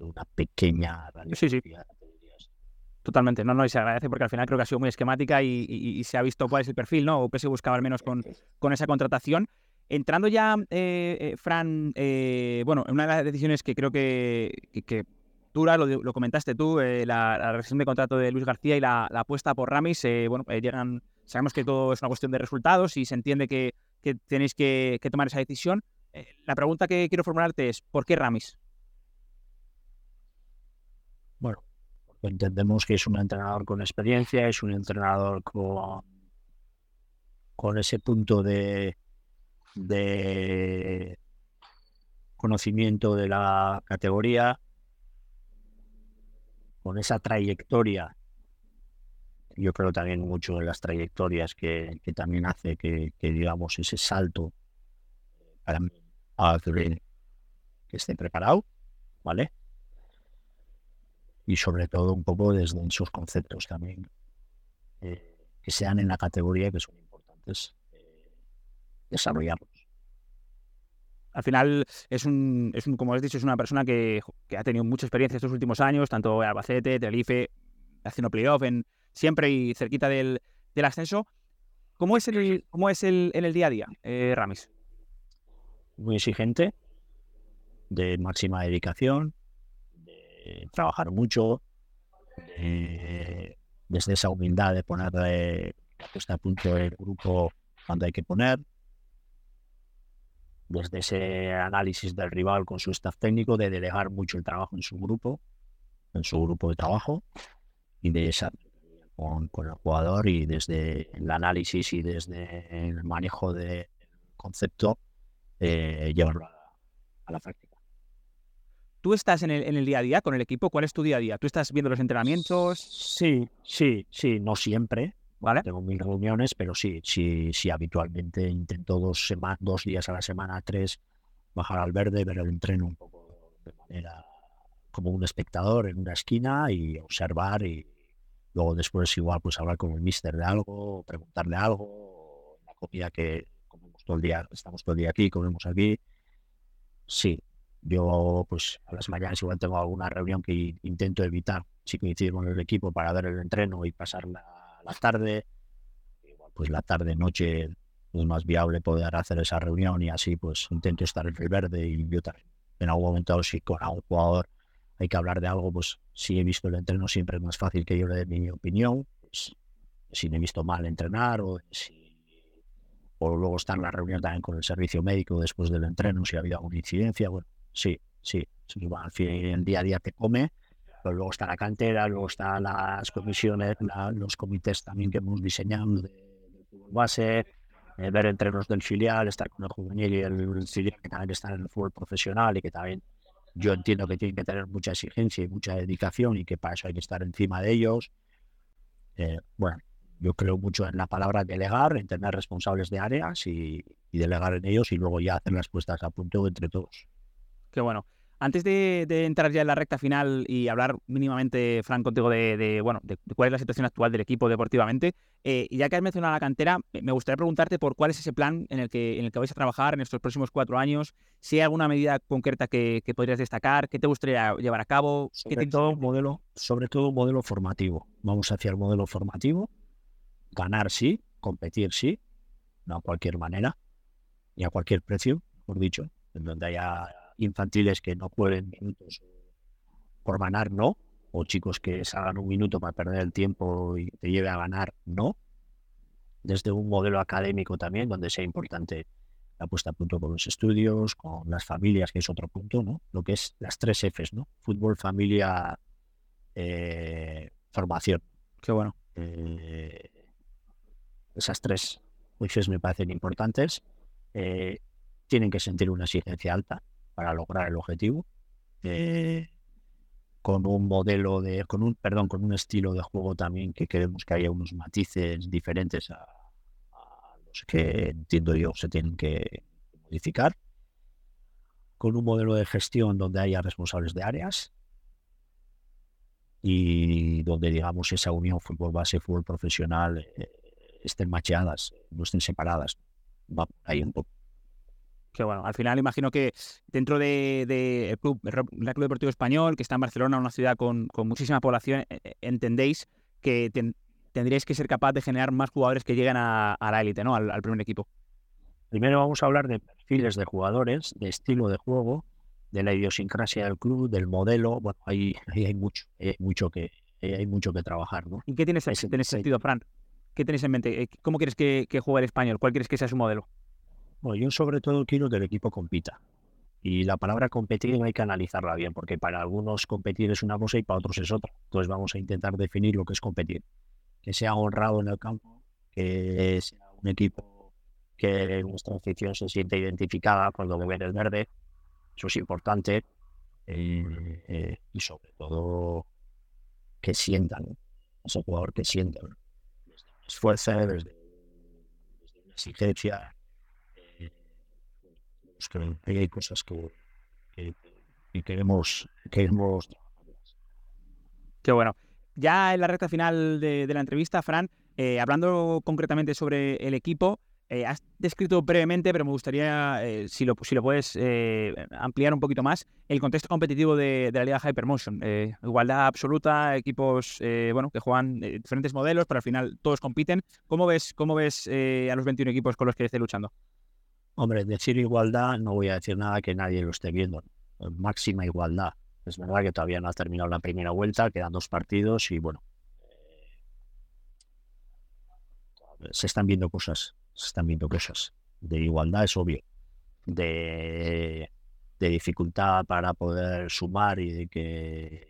una pequeña Sí, sí. Totalmente, no, no, y se agradece porque al final creo que ha sido muy esquemática y, se ha visto cuál es el perfil, ¿no? O qué se buscaba al menos con, con esa contratación. Entrando ya, eh, eh, Fran, eh, bueno, una de las decisiones que creo que, que, lo, comentaste tú, la, la, revisión de contrato de Luis García y la, apuesta por Ramis, bueno, llegan, sabemos que todo es una cuestión de resultados y se entiende que, que tenéis que, tomar esa decisión. la pregunta que quiero formularte es, ¿por qué Ramis? Bueno, entendemos que es un entrenador con experiencia, es un entrenador con, con ese punto de, de conocimiento de la categoría, con esa trayectoria. Yo creo también mucho en las trayectorias que, también hace que, digamos, ese salto para mí que esté preparado, ¿vale? y sobre todo un poco desde esos conceptos también eh, que sean en la categoría que son importantes eh, desarrollarlos. Al final es un, es un, como has dicho, es una persona que, que, ha tenido mucha experiencia estos últimos años, tanto en Albacete, Tenerife, haciendo playoff, en, siempre y cerquita del, del ascenso. ¿Cómo es, el, ¿Cómo es el, en el día a día, eh, Ramis? Muy exigente, de máxima dedicación, eh, trabajar mucho, desde esa humildad de poner puesta a punto el grupo cuando hay que poner, desde ese análisis del rival con su staff técnico, de delegar mucho el trabajo en su grupo, en su grupo de trabajo, y de esa con, con el jugador y desde el análisis y desde el manejo del concepto, eh, llevarlo a la práctica. ¿Tú estás en el, en el, día a día con el equipo? ¿Cuál es tu día a día? ¿Tú estás viendo los entrenamientos? Sí, sí, sí, no siempre. Tengo mil reuniones, pero sí, sí, sí, habitualmente intento dos, dos días a la semana, tres, bajar al verde, ver el entreno un poco de manera como un espectador en una esquina y observar y luego después igual pues hablar con el mister de algo, preguntarle algo, la comida que comemos todo el día, estamos todo el día aquí, comemos aquí. Sí, yo, pues, a las mañanas igual tengo alguna reunión que intento evitar si coincido con el equipo para ver el entreno y pasar la, tarde. Pues, la tarde-noche es más viable poder hacer esa reunión y así, pues, intento estar en el verde y yo también. En algún momento, si con algún jugador hay que hablar de algo, pues, si he visto el entreno, siempre es más fácil que yo le dé mi opinión. Pues, si me he visto mal entrenar o si o luego está en la reunión también con el servicio médico después del entreno, si ha habido alguna incidencia, bueno, sí, sí, sí al fin, el día a día te come, pero luego está la cantera, luego están las comisiones, los comités también que hemos diseñado de, fútbol base, eh, ver entrenos del filial, estar con el juvenil y el, filial que también están en el fútbol profesional y que también yo entiendo que tienen que tener mucha exigencia y mucha dedicación y que para eso hay que estar encima de ellos. Eh, bueno, yo creo mucho en la palabra delegar, en tener responsables de áreas y, y, delegar en ellos y luego ya hacer las puestas a punto entre todos. Qué bueno. Antes de, entrar ya en la recta final y hablar mínimamente, Fran, contigo de, bueno, de, cuál es la situación actual del equipo deportivamente, eh, ya que has mencionado la cantera, me gustaría preguntarte por cuál es ese plan en el que, en el que vais a trabajar en estos próximos cuatro años, si hay alguna medida concreta que, podrías destacar, qué te gustaría llevar a cabo. Sobre, todo, un modelo, sobre todo un modelo formativo. Vamos hacia el modelo formativo, ganar sí, competir sí, no a cualquier manera, ni a cualquier precio, por dicho, en donde haya infantiles que no jueguen minutos por ganar, no. O chicos que salgan un minuto para perder el tiempo y te lleve a ganar, no. Desde un modelo académico también, donde sea importante la puesta a punto con los estudios, con las familias, que es otro punto, ¿no? Lo que es las tres Fs, ¿no? Fútbol, familia, eh, formación. Qué bueno. Eh, esas tres Fs me parecen importantes. Eh, tienen que sentir una exigencia alta para lograr el objetivo. Eh, con un modelo de, con un, perdón, con un estilo de juego también que queremos que haya unos matices diferentes a, los que entiendo yo se tienen que modificar. Con un modelo de gestión donde haya responsables de áreas y donde, digamos, esa unión fútbol base, fútbol profesional eh, estén macheadas, no estén separadas. Va ahí un poco que bueno, al final imagino que dentro de, de club, el Club Deportivo Español, que está en Barcelona, una ciudad con, muchísima población, e, e, entendéis que tendríais que ser capaz de generar más jugadores que lleguen a, la élite, ¿no? Al, primer equipo. Primero vamos a hablar de perfiles de jugadores, de estilo de juego, de la idiosincrasia del club, del modelo. Bueno, ahí, hay mucho, hay mucho que hay mucho que trabajar, ¿no? ¿Y qué tienes en mente sentido, Fran? ¿Qué tenéis en mente? Eh, ¿Cómo quieres que, que juegue el español? ¿Cuál quieres que sea su modelo? Bueno, yo sobre todo quiero que el equipo compita. Y la palabra competir hay que analizarla bien, porque para algunos competir es una cosa y para otros es otra. Entonces vamos a intentar definir lo que es competir. Que sea honrado en el campo, que sea un equipo que nuestra afición se siente identificada cuando ve el verde. Eso es importante. Eh, eh, y sobre todo que sientan, ese jugador que sientan esfuerzo, desde, desde una exigencia, que hay cosas que, queremos, queremos Qué bueno. Ya en la recta final de, la entrevista, Fran, eh, hablando concretamente sobre el equipo, eh, has descrito brevemente, pero me gustaría, eh, si, lo, si lo puedes ampliar un poquito más, el contexto competitivo de, la Liga Hypermotion. igualdad absoluta, equipos bueno, que juegan diferentes modelos, pero al final todos compiten. ¿Cómo ves, cómo ves a los 21 equipos con los que estés luchando? Hombre, decir igualdad no voy a decir nada que nadie lo esté viendo. Máxima igualdad. Es verdad que todavía no ha terminado la primera vuelta, quedan dos partidos y bueno, se están viendo cosas, se están viendo cosas. De igualdad es obvio. De, dificultad para poder sumar y de que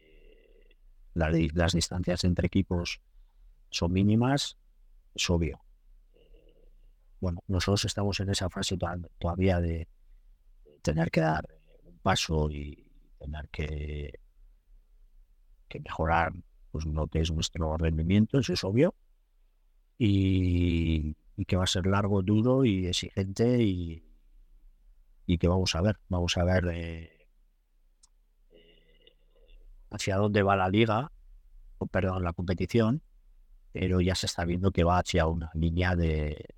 las distancias entre equipos son mínimas, es obvio bueno, nosotros estamos en esa fase todavía de tener que dar un paso y tener que, que mejorar pues, lo que es nuestro rendimiento, eso es obvio, y, que va a ser largo, duro y exigente y, y que vamos a ver, vamos a ver eh, hacia dónde va la liga, o perdón, la competición, pero ya se está viendo que va hacia una línea de,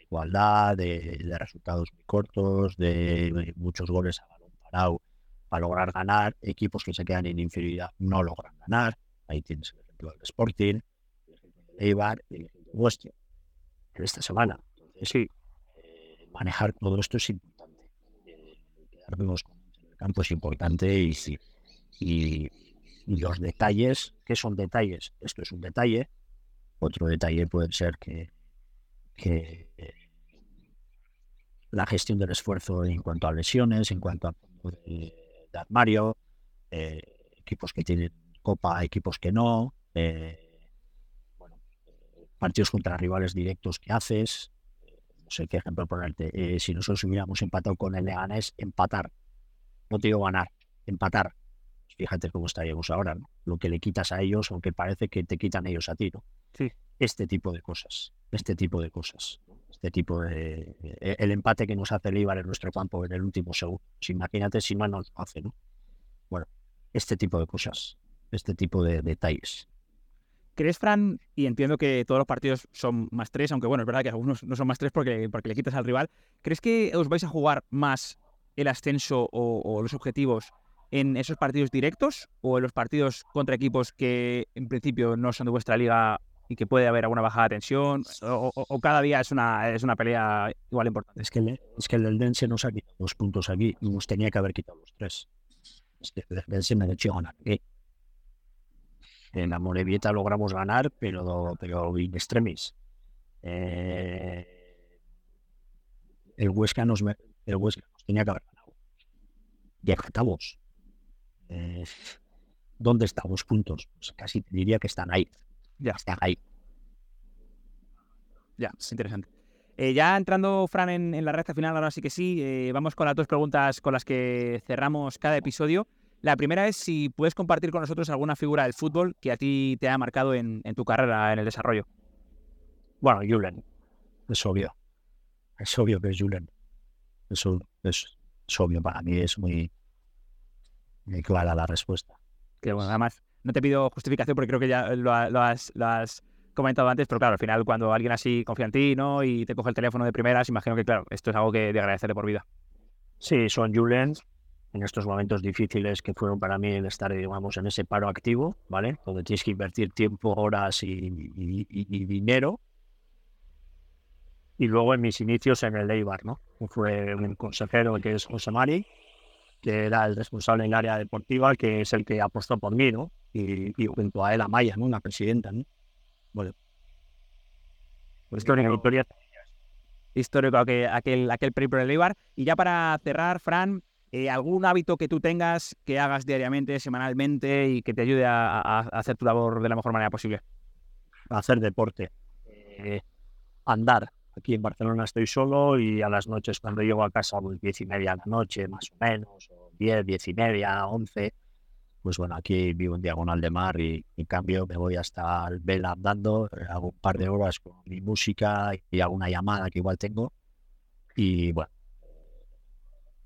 igualdad, de, resultados muy cortos, de muchos goles a balón parado para lograr ganar. Equipos que se quedan en inferioridad no logran ganar. Ahí tienes el ejemplo del Sporting, el ejemplo del Eibar y el ejemplo nuestro en esta semana. Entonces, sí, eh, manejar todo esto es importante. Eh, quedarnos en el campo es importante y, sí, y, y los detalles, ¿qué son detalles? Esto es un detalle. Otro detalle puede ser que que la gestión del esfuerzo en cuanto a lesiones, en cuanto a de, armario, eh, equipos que tienen copa, equipos que no, eh, bueno, partidos contra rivales directos que haces, no sé qué ejemplo ponerte, eh, si nosotros hubiéramos empatado con el Leganés, empatar, no te digo ganar, empatar, fíjate cómo estaríamos ahora, ¿no? lo que le quitas a ellos, aunque parece que te quitan ellos a ti, ¿no? Sí. Este tipo de cosas este tipo de cosas. Este tipo de... e, El empate que nos hace el Ibar en nuestro campo en el último segundo. Pues imagínate si más nos hace, ¿no? Bueno, este tipo de cosas, este tipo de detalles. ¿Crees, Fran, y entiendo que todos los partidos son más tres, aunque bueno, es verdad que algunos no son más tres porque, porque le quitas al rival, ¿crees que os vais a jugar más el ascenso o los objetivos en esos partidos directos o en los partidos contra equipos que en principio no son de vuestra liga y que puede haber alguna bajada de tensión? ¿O, o- o cada día es una, es una pelea igual importante? Es que, el- es que el Dense nos ha quitado dos puntos aquí y nos tenía que haber quitado los tres. Es que el Dense me ha hecho ganar aquí. En la Morevieta logramos ganar, pero, pero in extremis. Eh, el Huesca nos el Huesca nos tenía que haber ganado. Y empatamos. Eh, ¿Dónde están los puntos? Pues casi te diría que están ahí. Ya. Están ahí. Ya, es interesante. Eh, ya entrando, Fran, en, en la recta final, ahora sí que sí, eh, vamos con las dos preguntas con las que cerramos cada episodio. La primera es si puedes compartir con nosotros alguna figura del fútbol que a ti te haya marcado en, en tu carrera, en el desarrollo. Bueno, Julen. Es obvio. Es obvio que es Julen. Eso es, es obvio para mí, es muy, muy clara la respuesta. Que bueno, además, no te pido justificación porque creo que ya lo, ha- lo has, comentado antes, pero claro, al final cuando alguien así confía en ti ¿no? y te coge el teléfono de primeras, imagino que claro, esto es algo que de agradecerle por vida. Sí, son Julen en estos momentos difíciles que fueron para mí el estar, digamos, en ese paro activo, ¿vale? Donde tienes que invertir tiempo, horas y dinero. Y luego en mis inicios en el Eibar, ¿no? Fue un consejero que es José Mari, que era el responsable en el área deportiva, que es el que apostó por mí, ¿no? Y, y junto a él a Maya, ¿no? Una presidenta, ¿no? Bueno. Pues historia, historia histórico aquel, aquel, aquel periplo del Eibar. Y ya para cerrar, Fran, eh, ¿algún hábito que tú tengas, que hagas diariamente, semanalmente y que te ayude a, a- a hacer tu labor de la mejor manera posible? hacer deporte, eh, andar. Aquí en Barcelona estoy solo y a las noches cuando llego a casa, pues diez y media de la noche, más o menos, o diez, diez y media, once. Pues bueno, aquí vivo en Diagonal de Mar y en cambio me voy hasta el Vela andando, eh, hago un par de horas con mi música y hago una llamada que igual tengo. Y bueno,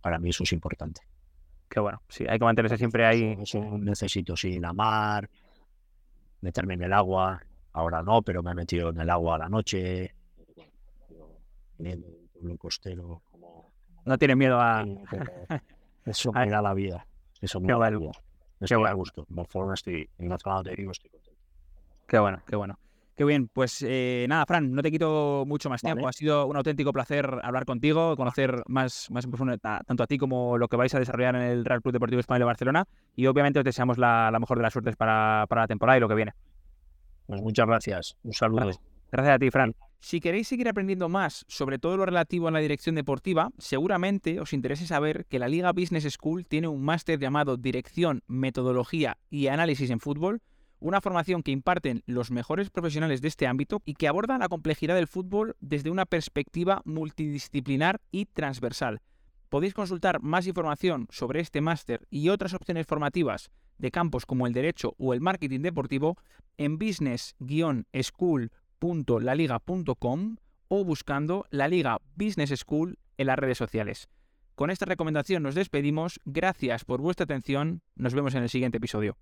para mí eso es importante. Que bueno, sí, hay que mantenerse siempre ahí. Eso necesito, sí, la mar, meterme en el agua. Ahora no, pero me he metido en el agua a la noche. Viendo un pueblo costero. Como, No tienes miedo a... eso me da la vida. Eso me Qué da la bueno. vida. Me da gusto. Barcelona estoy, en la zona de Vigo estoy contento. Qué bueno, qué bueno. Qué bien, pues eh, nada, Fran, no te quito mucho más tiempo. Ha sido un auténtico placer hablar contigo, conocer más, más en profundo ta- tanto a ti como lo que vais a desarrollar en el Real Club Deportivo Español de Barcelona. Y obviamente os deseamos la, la mejor de las suertes para, para la temporada y lo que viene. Pues muchas gracias. Un saludo. Gracias. Gracias a ti, Fran. Si queréis seguir aprendiendo más sobre todo lo relativo a la dirección deportiva, seguramente os interese saber que la Liga Business School tiene un máster llamado Dirección, Metodología y Análisis en Fútbol, una formación que imparten los mejores profesionales de este ámbito y que aborda la complejidad del fútbol desde una perspectiva multidisciplinar y transversal. Podéis consultar más información sobre este máster y otras opciones formativas de campos como el derecho o el marketing deportivo en business-school.laliga.com o buscando la Liga Business School en las redes sociales. Con esta recomendación nos despedimos, gracias por vuestra atención, nos vemos en el siguiente episodio.